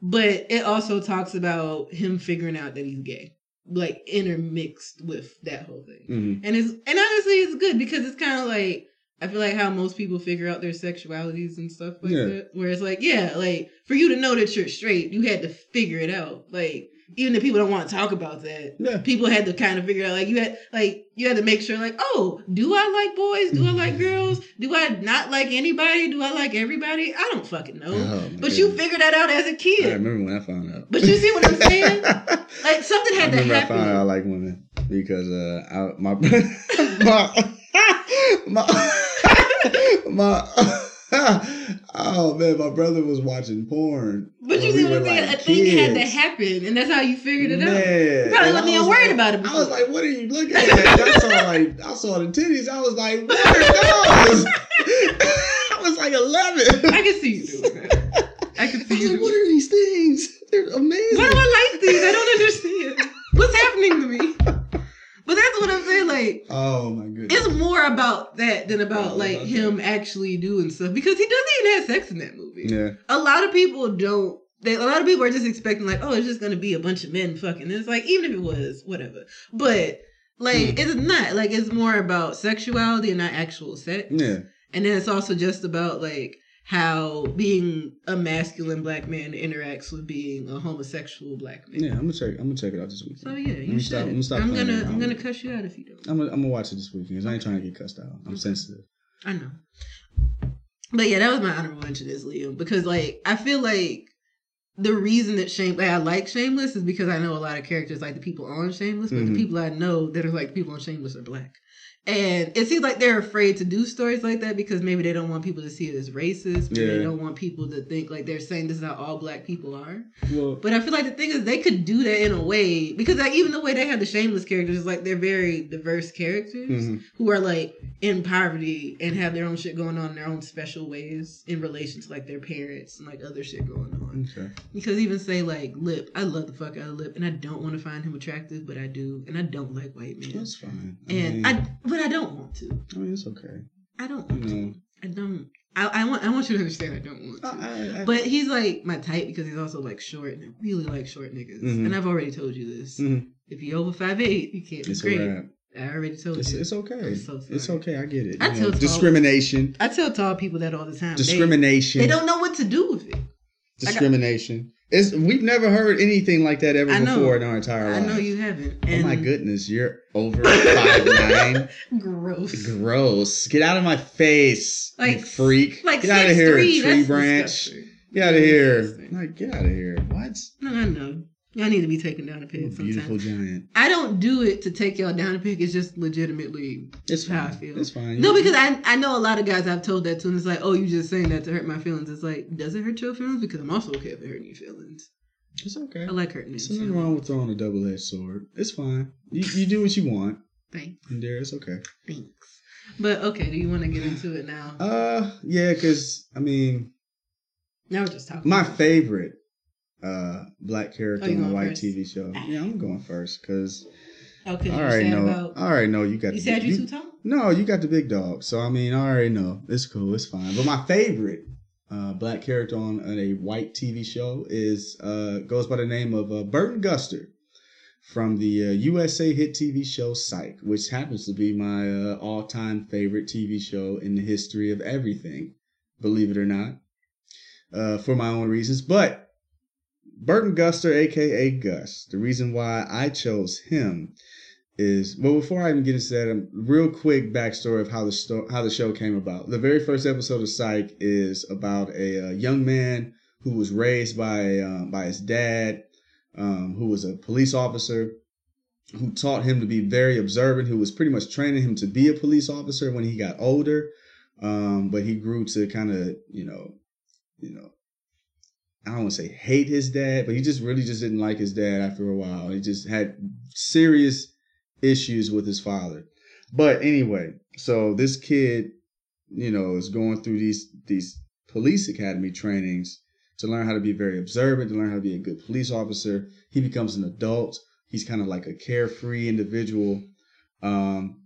but it also talks about him figuring out that he's gay like intermixed with that whole thing Mhm. and it's and honestly it's good because it's kind of like I feel like how most people figure out their sexualities and stuff like Yeah. that. Where it's like, yeah, like for you to know that you're straight, you had to figure it out. Like even if people don't want to talk about that, Yeah. people had to kind of figure out. Like you had, like you had to make sure, like, oh, do I like boys? Do I like girls? Do I not like anybody? Do I like everybody? I don't fucking know. Oh, but you figured that out as a kid. I remember when I found out. But you see what I'm saying? Like something I had to remember I found out I like women because uh, I, my my my my oh man, my brother was watching porn. But you see what I'm saying? like, a thing had to happen, and that's how you figured it out. You probably And wasn't even worried like- about it I was like, "What are you looking at?" I saw like I saw the titties. I was like, "What are those?" I was like eleven. I can see you doing that. I can I see was you. like, "What are these things? They're amazing." Why do I like these? I don't understand. What's happening to me? But that's what I'm saying. Like, Oh my goodness. it's more about that than about Oh, like about him actually doing stuff because he doesn't even have sex in that movie. Yeah. A lot of people don't. They, a lot of people are just expecting like, oh, it's just gonna be a bunch of men fucking. It's like even if it was, whatever. But like, Hmm. it's not. Like, it's more about sexuality and not actual sex. Yeah. And then it's also just about like how being a masculine black man interacts with being a homosexual black man. Yeah. I'm gonna check. I'm gonna check it out this weekend. So yeah, you me should. stop- I'm gonna stop I'm gonna I'm gonna cuss you out if you don't. I'm gonna, I'm gonna watch it this weekend because I ain't trying to get cussed out. I'm Okay. sensitive. I know. But yeah, that was my honorable mention is Liam because like I feel like the reason that Shame like, I like Shameless is because I know a lot of characters like the people on Shameless, but Mhm. the people I know that are like the people on Shameless are black. And it seems like they're afraid to do stories like that because maybe they don't want people to see it as racist. Maybe Yeah. They don't want people to think like they're saying this is how all black people are. Well, But I feel like the thing is they could do that in a way because like even the way they have the shameless characters is like they're very diverse characters mhm. who are like in poverty and have their own shit going on in their own special ways in relation to like their parents and like other shit going on. okay. Because even say like Lip, I love the fuck out of Lip and I don't want to find him attractive, but I do, and I don't like white men. That's fine. I And mean, I but I don't want to. I mean, it's okay. I don't You want to. I don't I, I want I want you to understand I don't want to. I, I, But he's like my type because he's also like short and I really like short niggas. Mhm. And I've already told you this. Mhm. If you're over five eight, you can't be it's a great. I already told It's, you. it's okay. So. It's okay. I get it. I You tell know, tall- discrimination. I tell tall people that all the time. Discrimination. They, don't know what to do with it. Discrimination. It's we've never heard anything like that ever know. before in our entire life. I know you haven't. Oh my goodness, you're over five nine. Gross. Gross. Get out of my face, Like- you freak. Like get out of here, 6'3", tree that's branch. disgusting. Get out of here. Like, get out of here. What? No, I know. Y'all need to be taken down a peg beautiful sometimes. giant. I don't do it to take y'all down a peg. It's just legitimately It's how I feel. It's fine. No, because I I know a lot of guys I've told that to, and it's like, oh, you just saying that to hurt my feelings. It's like, does it hurt your feelings? Because I'm also okay with hurting your feelings. it's okay. I like hurting There's nothing wrong with throwing a double edged sword. It's fine. You, you do what you want, Thanks. and there it's okay. Thanks. But okay, do you want to get into it now? Uh, yeah, because I mean, now we're just talking. my favorite uh black character Oh, on a white first? TV show. Yeah, I'm going first because Okay, I you already know. about. I already know you got. You the said you too tall. No, you got the big dog. So I mean, I already know. It's cool. It's fine. But my favorite uh, black character on, on a white TV show is uh, goes by the name of uh, Burton Guster from the uh, USA hit TV show Psych, which happens to be my uh, all-time favorite TV show in the history of everything. Believe it or not, uh, for my own reasons. But Burton Guster, aka Gus, the reason why I chose him is well before I even get into that, a real quick backstory of how the sto- how the show came about. The very first episode of Psych is about a, uh young man who was raised by um, by his dad, um, who was a police officer, who taught him to be very observant, who was pretty much training him to be a police officer when he got older. Um, but he grew to kind of you know, you know. I don't want to say hate his dad, but he just really just didn't like his dad after a while. He just had serious issues with his father. But anyway, so this kid, you know, is going through these these police academy trainings to learn how to be very observant, to learn how to be a good police officer. He becomes an adult. He's kind of like a carefree individual. Um,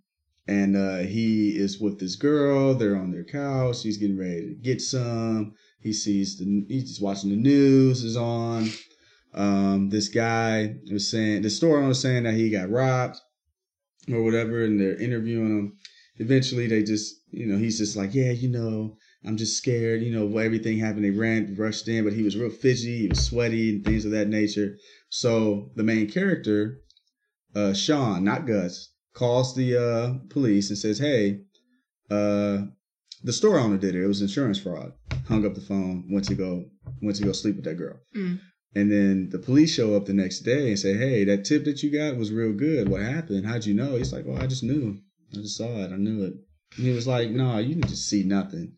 and uh, he is with this girl. They're on their couch. He's getting ready to get some. He sees the. He's just watching the news is on. Um, this guy was saying the store owner was saying that he got robbed or whatever, and they're interviewing him. Eventually, they just you know, he's just like, yeah, you know, I'm just scared. You know, everything happened. They ran, rushed in, but he was real fidgety. He was sweaty and things of that nature. So the main character, uh, Sean, not Gus, calls the uh, police and says, hey, uh, the store owner did it. It was insurance fraud. Hung up the phone, went to go, went to go sleep with that girl. Mm. And then the police show up the next day and say, "Hey, that tip that you got was real good. What happened? How'd you know?" He's like, "Oh, I just knew. I just saw it. I knew it." And he was like, "No, you didn't just see nothing.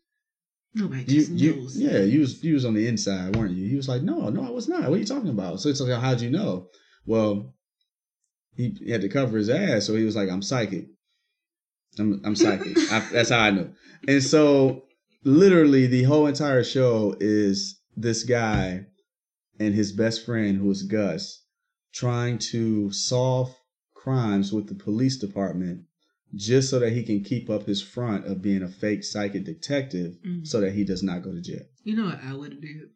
Nobody You, just you, knows. yeah, you was you was on the inside, weren't you?" He was like, "No, no, I was not. What are you talking about?" So it's like, "How'd you know?" Well, he had to cover his ass, so he was like, "I'm psychic. I'm I'm psychic. I, that's how I know." And so, literally, the whole entire show is this guy and his best friend, who is Gus, trying to solve crimes with the police department just so that he can keep up his front of being a fake psychic detective Mhm. so that he does not go to jail. You know what I would have did?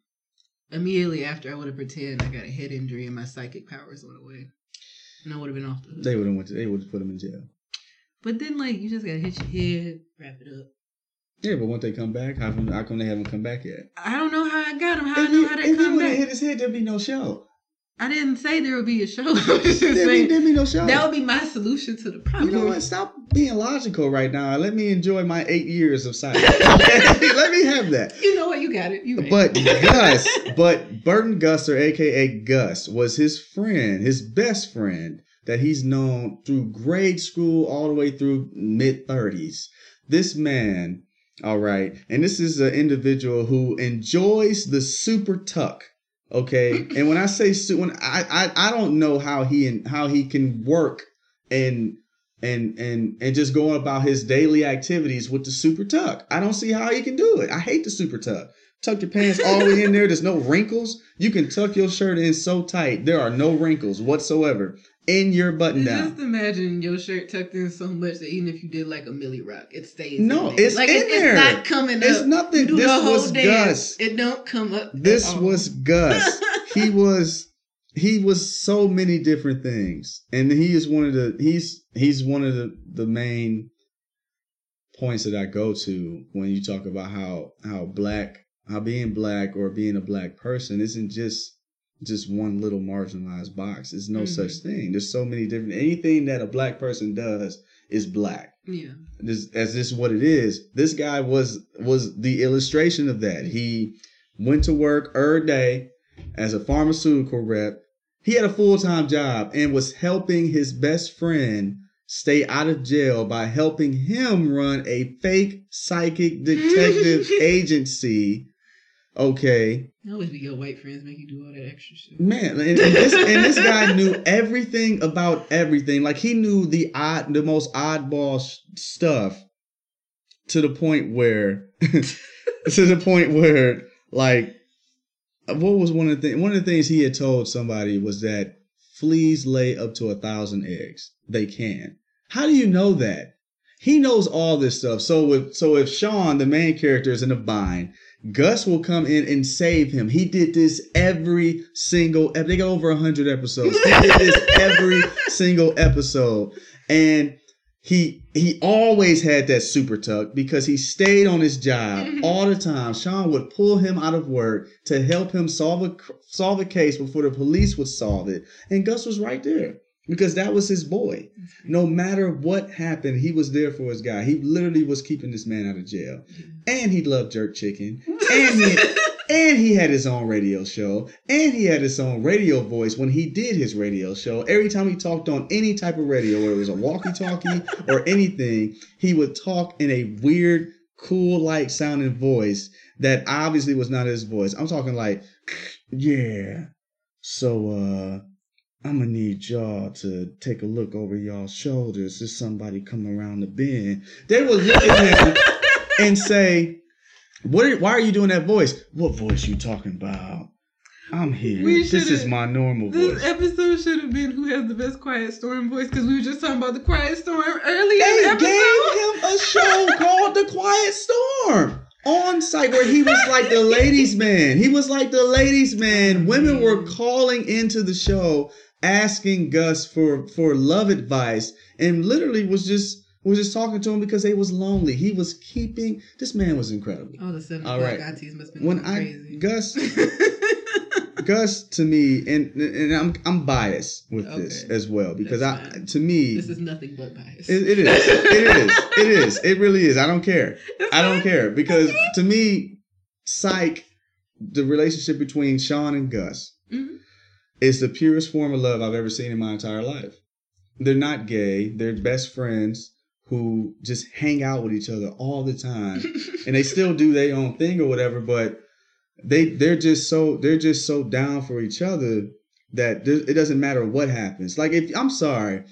Immediately after, I would have pretend I got a head injury and my psychic powers went away, and I would have been off the hook. They would have went to, they would have put him in jail. But then, like, you just gotta hit your head, wrap it up. Yeah, but once they come back, how come, how come they haven't come back yet? I don't know how I got him. How I know how they if come back. hit his head, there'd be no show. I didn't say there would be a show. I was just There'd be, there'd be no show. that would be my solution to the problem. You know what? Stop being logical right now. Let me enjoy my eight years of science. Let me have that. You know what? You got it. You right. But Gus, but Burton Guster, aka Gus, was his friend, his best friend that he's known through grade school all the way through mid 30s. This man, all right, and this is an individual who enjoys the super tuck. Okay, and when I say when I, I I don't know how he and how he can work and and and and just going about his daily activities with the super tuck. I don't see how he can do it. I hate the super tuck. Tuck your pants all the way in there. There's no wrinkles. You can tuck your shirt in so tight. There are no wrinkles whatsoever in your button down. Just imagine your shirt tucked in so much that even if you did like a Millie Rock, it stays. No, in there. it's like in it- there. It's not coming up. It's nothing. This was dance, Gus. It don't come up. This was Gus. he was he was so many different things, and he is one of the he's he's one of the the main points that I go to when you talk about how how black how being black or being a black person isn't just just one little marginalized box. There's no Mhm. such thing. There's so many different anything that a black person does is black yeah. this as this is what it is. This guy was was the illustration of that. He went to work every day as a pharmaceutical rep. He had a full time job and was helping his best friend stay out of jail by helping him run a fake psychic detective agency. Okay, always be your white friends make you do all that extra shit. Man, and, and this and this guy knew everything about everything. Like he knew the odd, the most oddball sh- stuff, to the point where, to the point where, like, what was one of the things? One of the things he had told somebody was that fleas lay up to a thousand eggs. They can. How do you know that? He knows all this stuff. So if so, if Sean, the main character, is in a bind, Gus will come in and save him. He did this every single. Episode. They got over hundred episodes. He did this every single episode, and he he always had that super tuck because he stayed on his job mm-hmm. all the time. Sean would pull him out of work to help him solve a solve a case before the police would solve it, and Gus was right there because that was his boy. Mm-hmm. No matter what happened, he was there for his guy. He literally was keeping this man out of jail, mm-hmm. and he loved jerk chicken, and he, and he had his own radio show, and he had his own radio voice when he did his radio show. Every time he talked on any type of radio, whether it was a walkie-talkie or anything, he would talk in a weird, cool-like sounding voice that obviously was not his voice. I'm talking like, yeah. So uh I'm gonna need y'all to take a look over y'all's shoulders. There's somebody coming around the bend. They would look at him and say, "What? Are, why are you doing that voice? What voice you talking about? I'm here. This is my normal This voice." This episode should have been who has the best Quiet Storm voice because we were just talking about the Quiet Storm earlier in They the episode. gave him a show called The Quiet Storm on Psych where he was like the ladies' man. He was like the ladies' man. Women were calling into the show asking Gus for for love advice and literally was just was just talking to him because they was lonely. He was keeping this man was incredible. All the seven All aunties must have been When going I. Gus Gus to me and and I'm I'm biased with this as well because That's I fine. to me this is nothing but bias. it, it is it is it is it really is. I don't care. I don't care because to me, psych, the relationship between Sean and Gus Mhm. is the purest form of love I've ever seen in my entire life. They're not gay. They're best friends who just hang out with each other all the time, and they still do their own thing or whatever. But they they're just so they're just so down for each other that there, it doesn't matter what happens. Like if I'm sorry.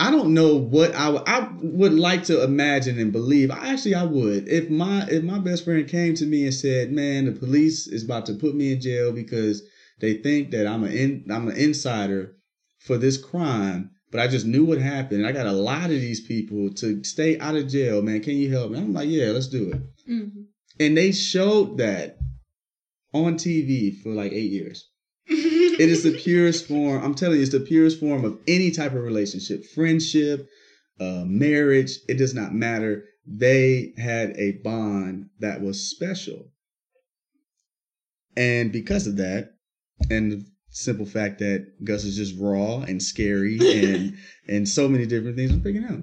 I don't know what I would I would like to imagine and believe. I actually I would. If my if my best friend came to me and said, "Man, the police is about to put me in jail because they think that I'm an in, I'm an insider for this crime, but I just knew what happened. I got a lot of these people to stay out of jail, man. Can you help me?" I'm like, "Yeah, let's do it." Mhm. And they showed that on TV for like 8 years. It is the purest form. I'm telling you, it's the purest form of any type of relationship, friendship, uh, marriage. It does not matter. They had a bond that was special, and because of that, and simple fact that Gus is just raw and scary and and so many different things, I'm picking out.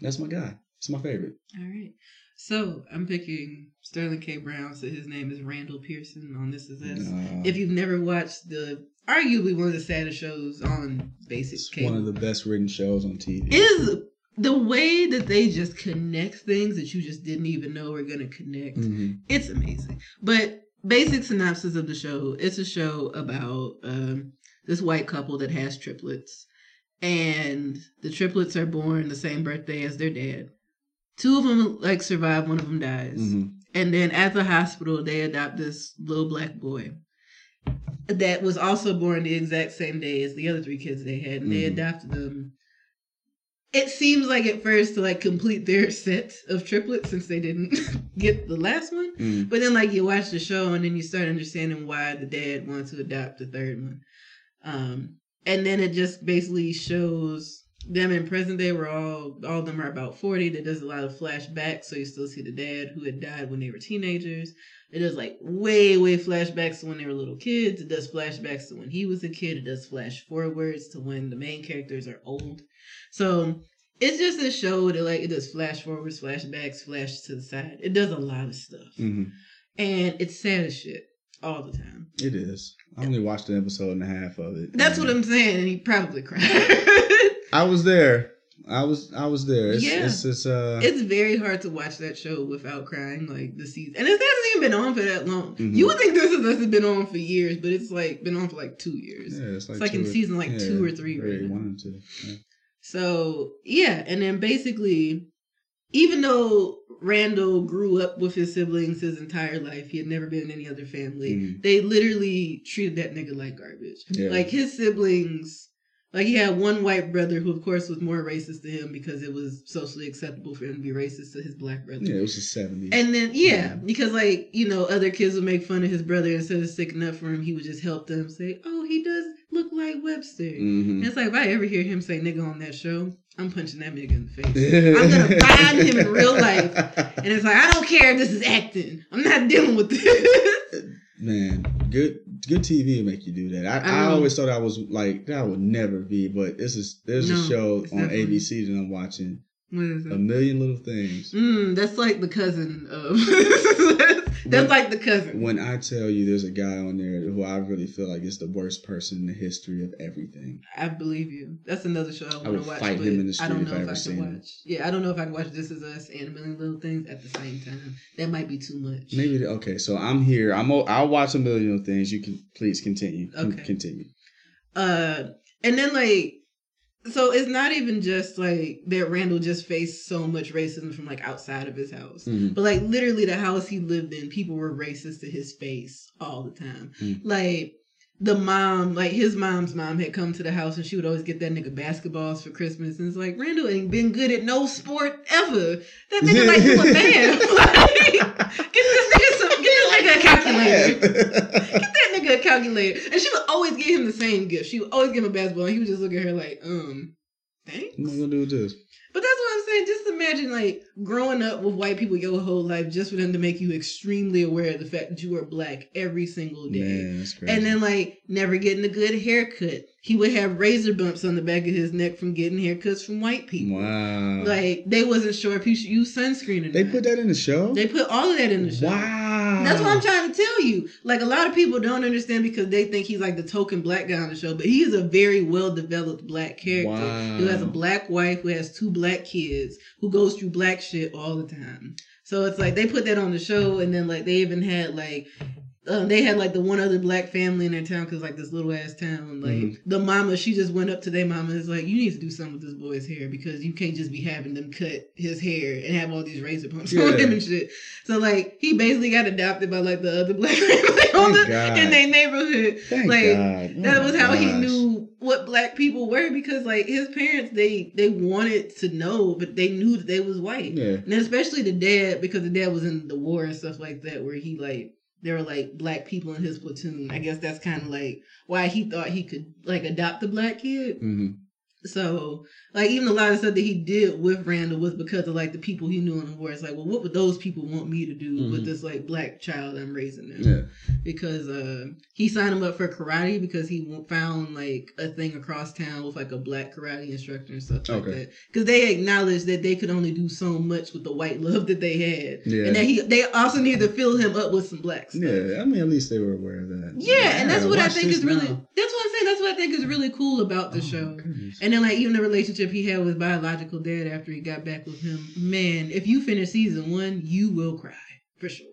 That's my guy. It's my favorite. All right. So I'm picking Sterling K. Brown. So his name is Randall Pearson on This Is Us. Uh, If you've never watched the arguably one of the saddest shows on basic it's cable, one of the best written shows on TV. is the way that they just connect things that you just didn't even know were gonna connect. Mhm. It's amazing. But basic synopsis of the show: it's a show about um, this white couple that has triplets, and the triplets are born the same birthday as their dad. Two of them like survive, one of them dies. Mhm. And then at the hospital, they adopt this little black boy that was also born the exact same day as the other three kids they had, and they Mhm. adopted them. It seems like at first to like complete their set of triplets since they didn't get the last one. Mhm. But then like you watch the show and then you start understanding why the dad wanted to adopt the third one. Um, and then it just basically shows them in present day where all all of them are about 40 that does a lot of flashbacks. So you still see the dad who had died when they were teenagers. It does like way way flashbacks to when they were little kids. It does flashbacks to when he was a kid. It does flash forwards to when the main characters are old so it's just a show that like it does flash forwards flashbacks flash to the side it does a lot of stuff Mhm. and it's sad as shit all the time It is. I only watched an episode and a half of it. that's what i'm saying and he probably cried I was there. I was. I was there. It's, Yeah. It's, it's uh. It's very hard to watch that show without crying, like the season. And it hasn't even been on for that long. Mhm. You would think this is this has been on for years, but it's like been on for like two years. yeah, it's like, it's like two in or- season, like, two or three right. One or two. Yeah. So yeah, and then basically, even though Randall grew up with his siblings his entire life, he had never been in any other family. Mhm. They literally treated that nigga like garbage. Yeah. Like his siblings, like he had one white brother who, of course, was more racist to him because it was socially acceptable for him to be racist to his black brother. Yeah, it was the seventies. And then yeah, because like you know, other kids would make fun of his brother instead of sticking up for him. He would just help them say, "Oh, he does look like Webster." hmm And it's like if I ever hear him say "nigga" on that show, I'm punching that nigga in the face. I'm gonna find him in real life, and it's like I don't care if this is acting. I'm not dealing with this. Man, good good TV will make you do that. I, I I, always thought I was like that would never be, but this is there's No, a show on ABC that I'm watching. What is A million little things. Mm, that's like the cousin of. that's When- like the cousin. When I tell you there's a guy on there who I really feel like is the worst person in the history of everything. I believe you. That's another show I want to watch. fight him in the I don't street if know I if ever I seen can him. watch. Yeah, I don't know if I can watch This Is Us and A Million Little Things at the same time. That might be too much. Maybe the- okay. So I'm here. I'm. I'll watch a million little things. You can please continue. Okay. Continue. Uh, and then like, so it's not even just like that. Randall just faced so much racism from like outside of his house. Mhm. But like literally the house he lived in, people were racist to his face all the time. Mm. Like the mom, like his mom's mom had come to the house and she would always get that nigga basketballs for Christmas. And it's like Randall ain't been good at no sport ever. That nigga like you a man. like, get this nigga some get this nigga a calculator. Get that calculator. And she would always give him the same gift. She would always give him a basketball and he would just look at her like, um, thanks. What am I gonna do with this? But that's what I'm saying. Just imagine like growing up with white people your whole life just for them to make you extremely aware of the fact that you are black every single day. Man. And then like never getting a good haircut. He would have razor bumps on the back of his neck from getting haircuts from white people. wow. Like they wasn't sure if he should use sunscreen or not. they not. put that in the show. They put all of that in the show. Wow. That's what I'm trying to tell you. Like a lot of people don't understand because they think he's like the token black guy on the show, but he is a very well developed black character Wow. who has a black wife, who has two black kids, who goes through black shit all the time. So it's like they put that on the show, and then like they even had like. Um, they had like the one other black family in their town because like this little ass town like Mhm. the mama she just went up to their mama and is like you need to do something with this boy's hair because you can't just be having them cut his hair and have all these razor bumps on him and shit so like he basically got adopted by like the other black family on the, God. in their neighborhood Thank like, God. Oh that was how he knew what black people were because like his parents they they wanted to know but they knew that they was white Yeah. and especially the dad because the dad was in the war and stuff like that where he like there were like black people in his platoon. I guess that's kind of like why he thought he could like adopt a black kid. Hmm so, like, even a lot of stuff that he did with Randall was because of like the people he knew in the war. It's like, well, what would those people want me to do with Mhm. this like black child I'm raising now? Yeah. Because uh, he signed him up for karate because he found like a thing across town with like a black karate instructor and stuff like Okay. that. Because they acknowledged that they could only do so much with the white love that they had, Yeah. and that he they also needed to fill him up with some black stuff. Yeah. I mean, at least they were aware of that. Yeah, and that's what I think is really that's what I'm saying. That's what I think is really cool about the Oh, show. goodness. And then like even the relationship he had with his biological dad after he got back with him, man, if you finish season one, you will cry for sure.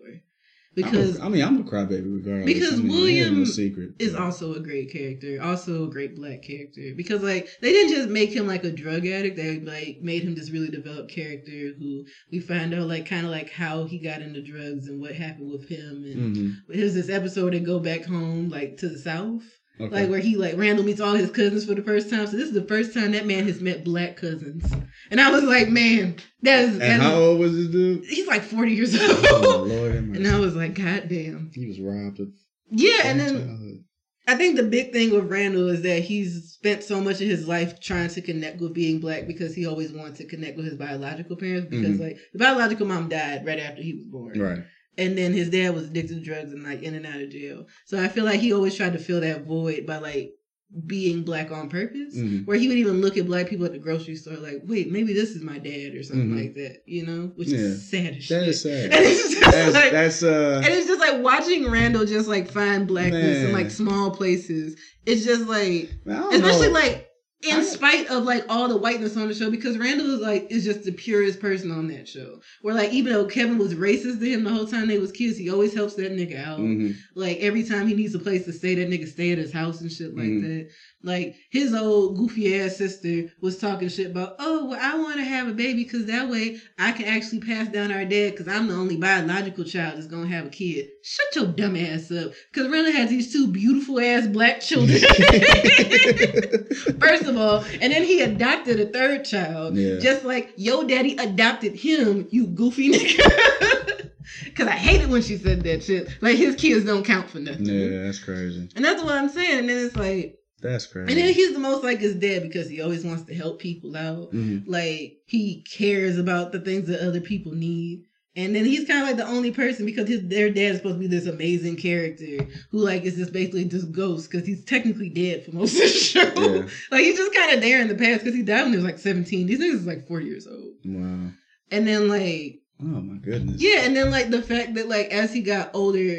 Because a, I mean, I'm a crybaby regardless. Because I mean, William no secret. is also a great character, also a great black character. Because like they didn't just make him like a drug addict; they like made him this really developed character who we find out like kind of like how he got into drugs and what happened with him. And hmm there's this episode they go back home like to the south. Okay. Like where he like Randall meets all his cousins for the first time. So this is the first time that man has met black cousins. And I was like, man, that is, that and how is old was this dude? he's like 40 years Oh, old. Lord and. I was like, God damn. He was robbed of Yeah, and then childhood. I think the big thing with Randall is that he's spent so much of his life trying to connect with being black because he always wanted to connect with his biological parents because Mhm. like the biological mom died right after he was born. Right. And then his dad was addicted to drugs and like in and out of jail. So I feel like he always tried to fill that void by like being black on purpose. Mhm. Where he would even look at black people at the grocery store like, wait, maybe this is my dad or something Mhm. like that, you know? Which Yeah. is sad as That shit. is sad. And it's just That's like that's uh. and it's just like watching Randall just like find blackness in like small places. It's just like man, especially know. like in spite of like all the whiteness on the show because Randall is like is just the purest person on that show. Where like even though Kevin was racist to him the whole time they was kids, he always helps that nigga out. Mhm. Like every time he needs a place to stay, that nigga stay at his house and shit like Mhm. that. Like his old goofy ass sister was talking shit about, oh, well, I want to have a baby because that way I can actually pass down our dad because I'm the only biological child that's gonna have a kid. Shut your dumb ass up. Because Randall has these two beautiful ass black children. First of all, and then he adopted a third child, Yeah. just like your daddy adopted him, you goofy nigga. Cause I hated when she said that shit. Like his kids don't count for nothing. yeah, that's crazy. And that's what I'm saying. And then it's like, That's crazy. and then he's the most like his dad because he always wants to help people out. Mhm. Like he cares about the things that other people need. And then he's kind of like the only person because his their dad is supposed to be this amazing character who like is just basically just ghost because he's technically dead for most of the show. Yeah. like he's just kind of there in the past because he died when he was like 17. These niggas is like four years old. Wow. And then like Oh my goodness. yeah, and then like the fact that like as he got older,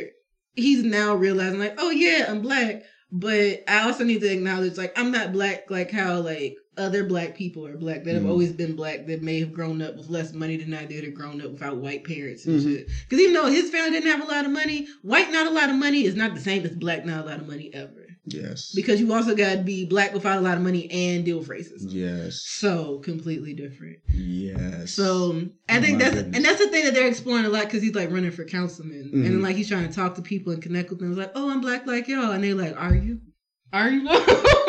he's now realizing like, oh yeah, I'm black, but I also need to acknowledge like I'm not black like how like other black people are black that have Mhm. always been black that may have grown up with less money than I did or grown up without white parents and Mhm. shit. Because even though his family didn't have a lot of money, white not a lot of money is not the same as black not a lot of money ever. Yes. Because you also got to be black without a lot of money and deal with racism. yes. So completely different. Yes. So I Oh think my that's goodness. and that's the thing that they're exploring a lot because he's like running for councilman and Mhm. then like he's trying to talk to people and connect with them. It's like, oh, I'm black like y'all, and they're like, are you? Are you?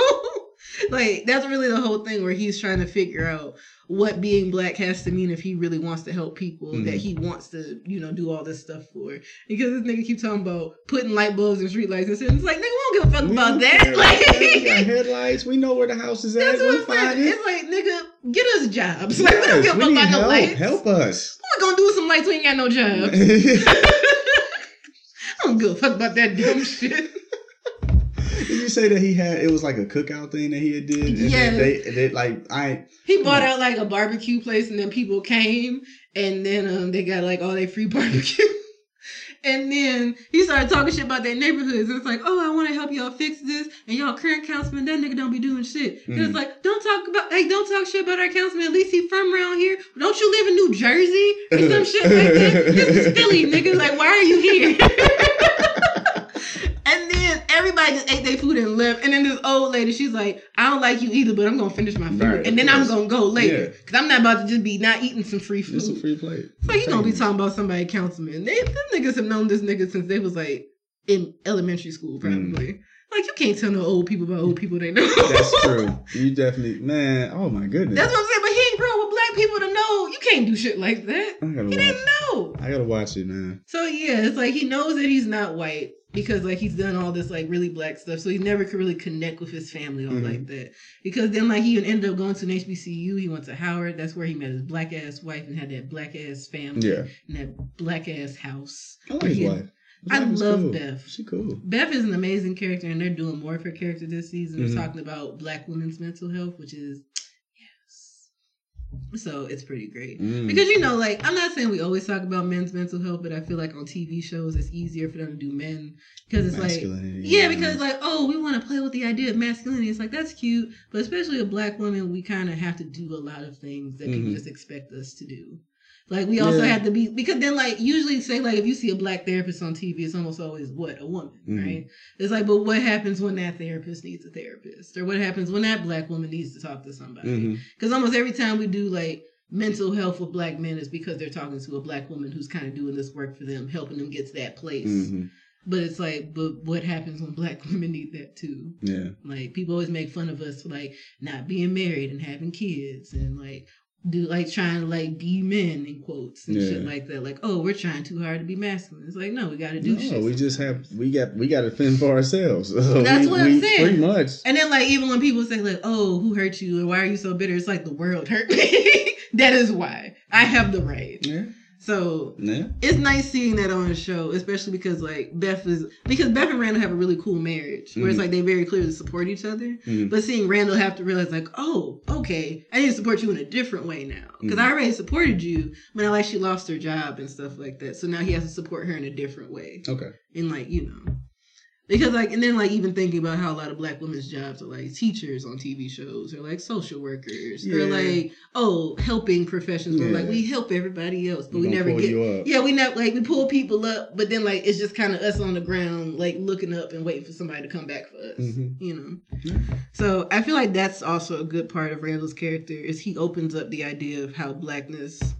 like that's really the whole thing where he's trying to figure out what being black has to mean if he really wants to help people Mhm. that he wants to, you know, do all this stuff for. Because this nigga keep talking about putting light bulbs and street lights and shit. It's like nigga, we don't give a fuck We about that. care. Like we got headlights. We know where the house is at. that's We'll what I'm find saying. it. It's like nigga, get us jobs. Like we don't Yes, give a we fuck about no lights. Help us. What we gonna do with some lights? We ain't got no jobs. I don't give a fuck about that dumb shit. You say that he had? It was like a cookout thing that he had did. And Yes. They, they like I. He bought out like a barbecue place, and then people came, and then um they got like all their free barbecue. And then he started talking shit about their neighborhoods. It's like, oh, I want to help y'all fix this. And y'all current councilman, that nigga don't be doing shit. And it's Mhm. like, don't talk about, hey, don't talk shit about our councilman. At least he from around here. Don't you live in New Jersey or some shit like that? This is Philly, nigga. Like, why are you here? and then everybody just ate their food and left. And then this old lady, she's like, I don't like you either, but I'm gonna finish my food. Right, and then of I'm gonna go later. Yeah. Cause I'm not about to just be not eating some free food. It's a free plate. So you gonna be talking about somebody councilman. They them niggas have known this nigga since they was like in elementary school, probably. Like you can't tell no old people about old people they know. Mm. That's true. You definitely, man. Oh my goodness. That's what I'm saying. But he ain't grown with black people to know. You can't do shit like that. He watch. didn't know. I gotta watch it, man. So yeah, it's like he knows that he's not white because like he's done all this like really black stuff. So he never could really connect with his family all Mhm. like that. Because then like he ended up going to an HBCU. He went to Howard. That's where he met his black ass wife and had that black ass family Yeah, and that black ass house. I like his wife. I love cool. Beth. She cool. Beth is an amazing character, and they're doing more of her character this season. Mhm. They're talking about black women's mental health, which is. So it's pretty great. Mm. Because you know, like I'm not saying we always talk about men's mental health, but I feel like on TV shows it's easier for them to do men because it's like Masculinity, yeah, because like oh we want to play with the idea of masculinity. It's like that's cute, but especially a black woman, we kind of have to do a lot of things that people Mhm. just expect us to do. Like we also Yeah. have to be because then like usually say like if you see a black therapist on TV, it's almost always what a woman, Mhm. right? It's like, but what happens when that therapist needs a therapist, or what happens when that black woman needs to talk to somebody? Mhm. Because almost every time we do like mental health with black men is because they're talking to a black woman who's kind of doing this work for them, helping them get to that place. Mhm. But it's like, but what happens when black women need that too? Yeah. Like people always make fun of us for like not being married and having kids and like do like trying to like be men in quotes and shit like that. Like, oh, we're trying too hard to be masculine. It's like, no, we got to do No, shit. we just have we got we got to fend for ourselves. So That's we- what I'm we saying. Pretty much. And then like even when people say like, "Oh, who hurt you?" or "Why are you so bitter?" It's like the world hurt me. that is why I have the right. Yeah. So Yeah. it's nice seeing that on a show, especially because like Beth is because Beth and Randall have a really cool marriage where it's Mhm. like they very clearly support each other. Mhm. But seeing Randall have to realize like, oh, okay, I need to support you in a different way now because Mhm. I already supported you when I like she lost her job and stuff like that. So now he has to support her in a different way Okay. and like you know because like and then like even thinking about how a lot of black women's jobs are like teachers on tv shows or like social workers or like oh helping professions where like we help everybody else but we Gonna never get yeah we never like we pull people up but then like it's just kind of us on the ground like looking up and waiting for somebody to come back for us Mhm. you know Yeah. so i feel like that's also a good part of randall's character is he opens up the idea of how blackness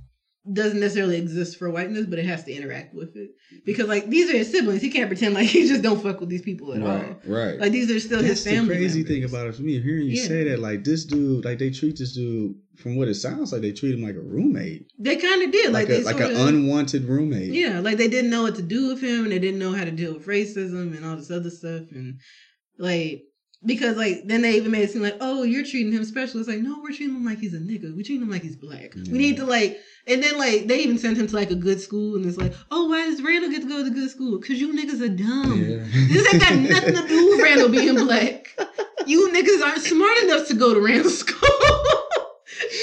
doesn't necessarily exist for whiteness, but it has to interact with it. Because like these are his siblings. He can't pretend like he just don't fuck with these people at all. Right. Right. Like these are still That's his family. the crazy members. thing about it for me. Hearing you Yeah. say that, like this dude, like they treat this dude, from what it sounds like, they treat him like a roommate, They kind of did. like Like, a, like an unwanted roommate. Yeah, like they didn't know what to do with him and they didn't know how to deal with racism and all this other stuff and like because like then they even made it seem like, oh, you're treating him special. It's like, no, we're treating him like he's a nigga. We're treating him like he's black. Yeah. We need to like and then like they even sent him to like a good school and it's like, oh, why does Randall get to go to the good school? Cause you niggas are dumb. Yeah. This ain't got nothing to do with Randall being black. You niggas aren't smart enough to go to Randall school.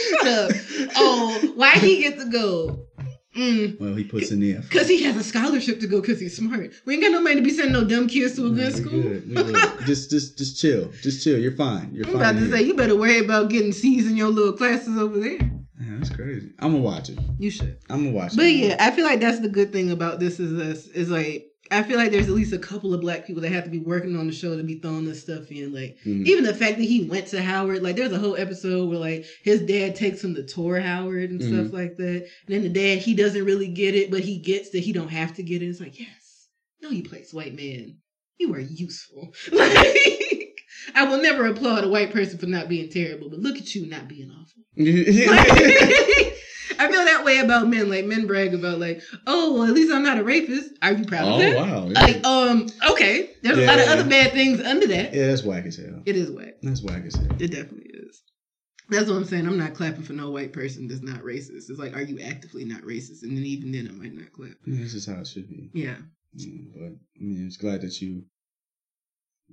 Shut up. Oh, why he get to go? Mm. Well, he puts in the effort. Cause he has a scholarship to go because he's smart. We ain't got no money to be sending no dumb kids to a No, good school. good. Good. just, just, just chill. Just chill. You're fine. You're fine. I'm fine. about to here. say you better worry about getting C's in your little classes over there. Man, that's crazy. I'm gonna watch it. You should. I'm gonna watch it. But yeah, I feel like that's the good thing about this is this is like I feel like there's at least a couple of black people that have to be working on the show to be throwing this stuff in. Like Mhm. even the fact that he went to Howard, like there's a whole episode where like his dad takes him to tour Howard and stuff Mhm. like that. And then the dad he doesn't really get it, but he gets that he don't have to get it. It's like yes, no, you place white man, you are useful. like I will never applaud a white person for not being terrible, but look at you not being awful. I feel that way about men. Like men brag about like, oh, well, at least I'm not a rapist. Are you proud oh of that? wow. Yeah. Like, um, okay. There's a lot of other bad things under that. yeah, that's whack as hell. It is whack. That's whack as hell. It definitely is. That's what I'm saying. I'm not clapping for no white person that's not racist. It's like, are you actively not racist? And then even then, I might not clap. Yeah, this is how it should be. Yeah. Mm, But I mean, it's glad that you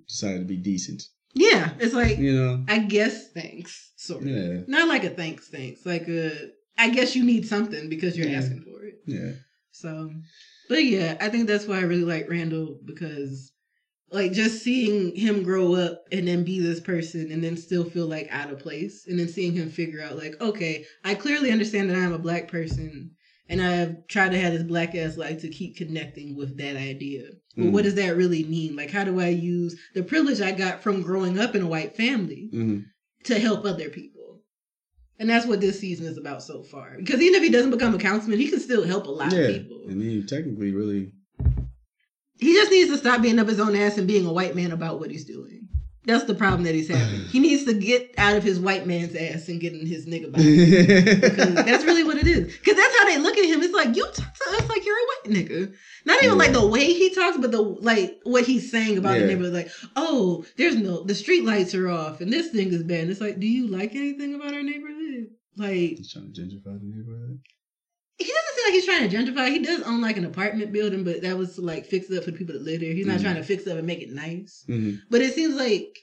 decided to be decent. Yeah. It's like, You know. I guess thanks, sort of. Yeah. Not like a thanks, thanks. Like a, I guess you need something because you're Yeah. asking for it. Yeah. So, but yeah, I think that's why I really like Randall because, like, just seeing him grow up and then be this person and then still feel like out of place, and then seeing him figure out, like, okay, I clearly understand that I'm a black person, and I've tried to have this black ass life to keep connecting with that idea. But Mhm. what does that really mean? Like, how do I use the privilege I got from growing up in a white family hmm to help other people? And that's what this season is about so far. Because even if he doesn't become a councilman, he can still help a lot Yeah. of people. I mean, technically really. He just needs to stop being up his own ass and being a white man about what he's doing. That's the problem that he's having. he needs to get out of his white man's ass and get in his nigga body. Because that's really what it is. Because that's how they look at him. It's like you talk to us like you're a white nigga. Not even Yeah. like the way he talks, but the like what he's saying about the neighborhood. Like, oh, there's no the street lights are off and this thing is bad. And it's like, do you like anything about our neighborhood? Like, He's trying to gentrify the neighborhood. he doesn't seem like he's trying to gentrify. He does own like an apartment building, but that was to like fix it up for the people that live there. He's not Mhm. trying to fix it up and make it nice. hmm But it seems like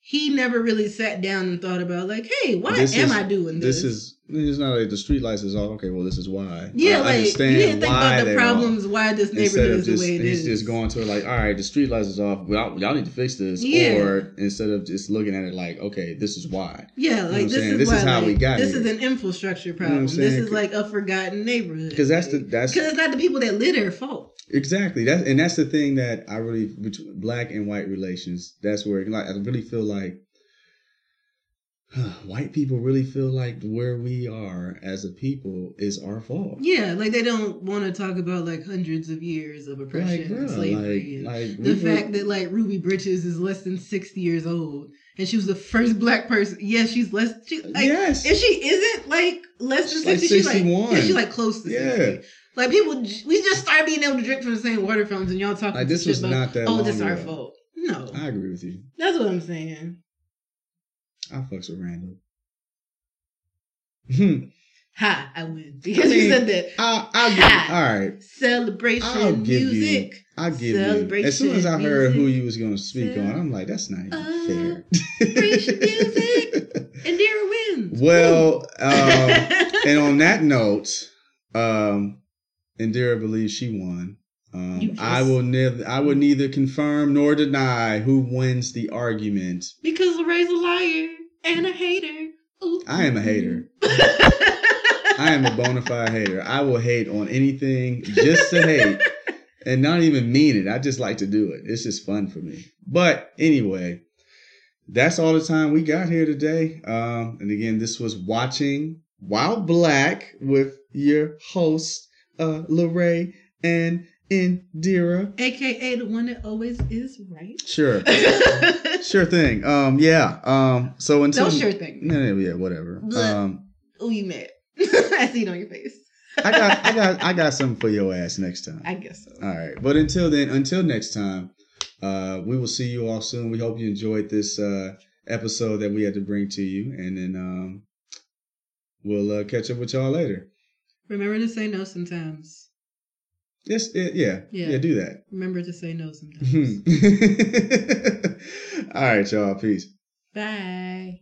he never really sat down and thought about like, hey, why This am is- I doing this? This is. It's not like the street lights is off. Okay, well, this is why. yeah, I like understand you didn't think why about the problems why this neighborhood is just, the way it he's is. just going to it like, all right, the street lights is off. Well, y'all need to fix this. Yeah. Or instead of just looking at it like, okay, this is why. yeah, like I'm this saying? is This why is how like, we got this here. is an infrastructure problem. I'm this is like a forgotten neighborhood. Because that's the that's because it's not the people that live there fault. exactly that, and that's the thing that I really between black and white relations. That's where like I really feel like white people really feel like where we are as a people is our fault. Yeah, like they don't want to talk about like hundreds of years of oppression Like, and bruh, slavery. and like, like the we were- fact that like Ruby Bridges is less than sixty years old and she was the first black person. Yeah, she's less. She, uh, like, yes, If she isn't like less than She's like sixty, she's like 61. yeah, she's like close to Yeah. sixty. Like people, we just started being able to drink from the same water fountains, and y'all talking like this was about, not that. oh, this is our fault. No, I agree with you. that's what I'm saying. I fucks with Randall. Hmm. Ha, I win because I mean, you said that. I'll, I'll give all right. Celebration I'll give music. you. I'll give you. As soon as I heard who you was going to speak on, I'm like, that's not even Uh, fair. celebration music. Indira wins. well, um, and on that note, um, Indira believes she won. Um, I will neither. I will neither confirm nor deny who wins the argument. because Lorraine's a liar and a hater. Ooh. I am a hater. I am a bona fide hater. I will hate on anything just to hate and not even mean it. I just like to do it. It's just fun for me. But anyway, that's all the time we got here today. Um, and again, this was watching While Black with your host, uh, Lorray and Indira. AKA the one that always is right. Sure. Sure thing. Um, yeah. Um, so until no sure thing. No, no, yeah, whatever. Um, Oh, you mad. I see it on your face. I got, I got, I got something for your ass next time. I guess so. All right. But until then, until next time, uh, we will see you all soon. We hope you enjoyed this uh, episode that we had to bring to you, and then um, we'll uh, catch up with y'all later. Remember to say no sometimes. Yes, it, eh, yeah, yeah, Yeah. do that. Remember to say no sometimes. all right, y'all. Peace. Bye.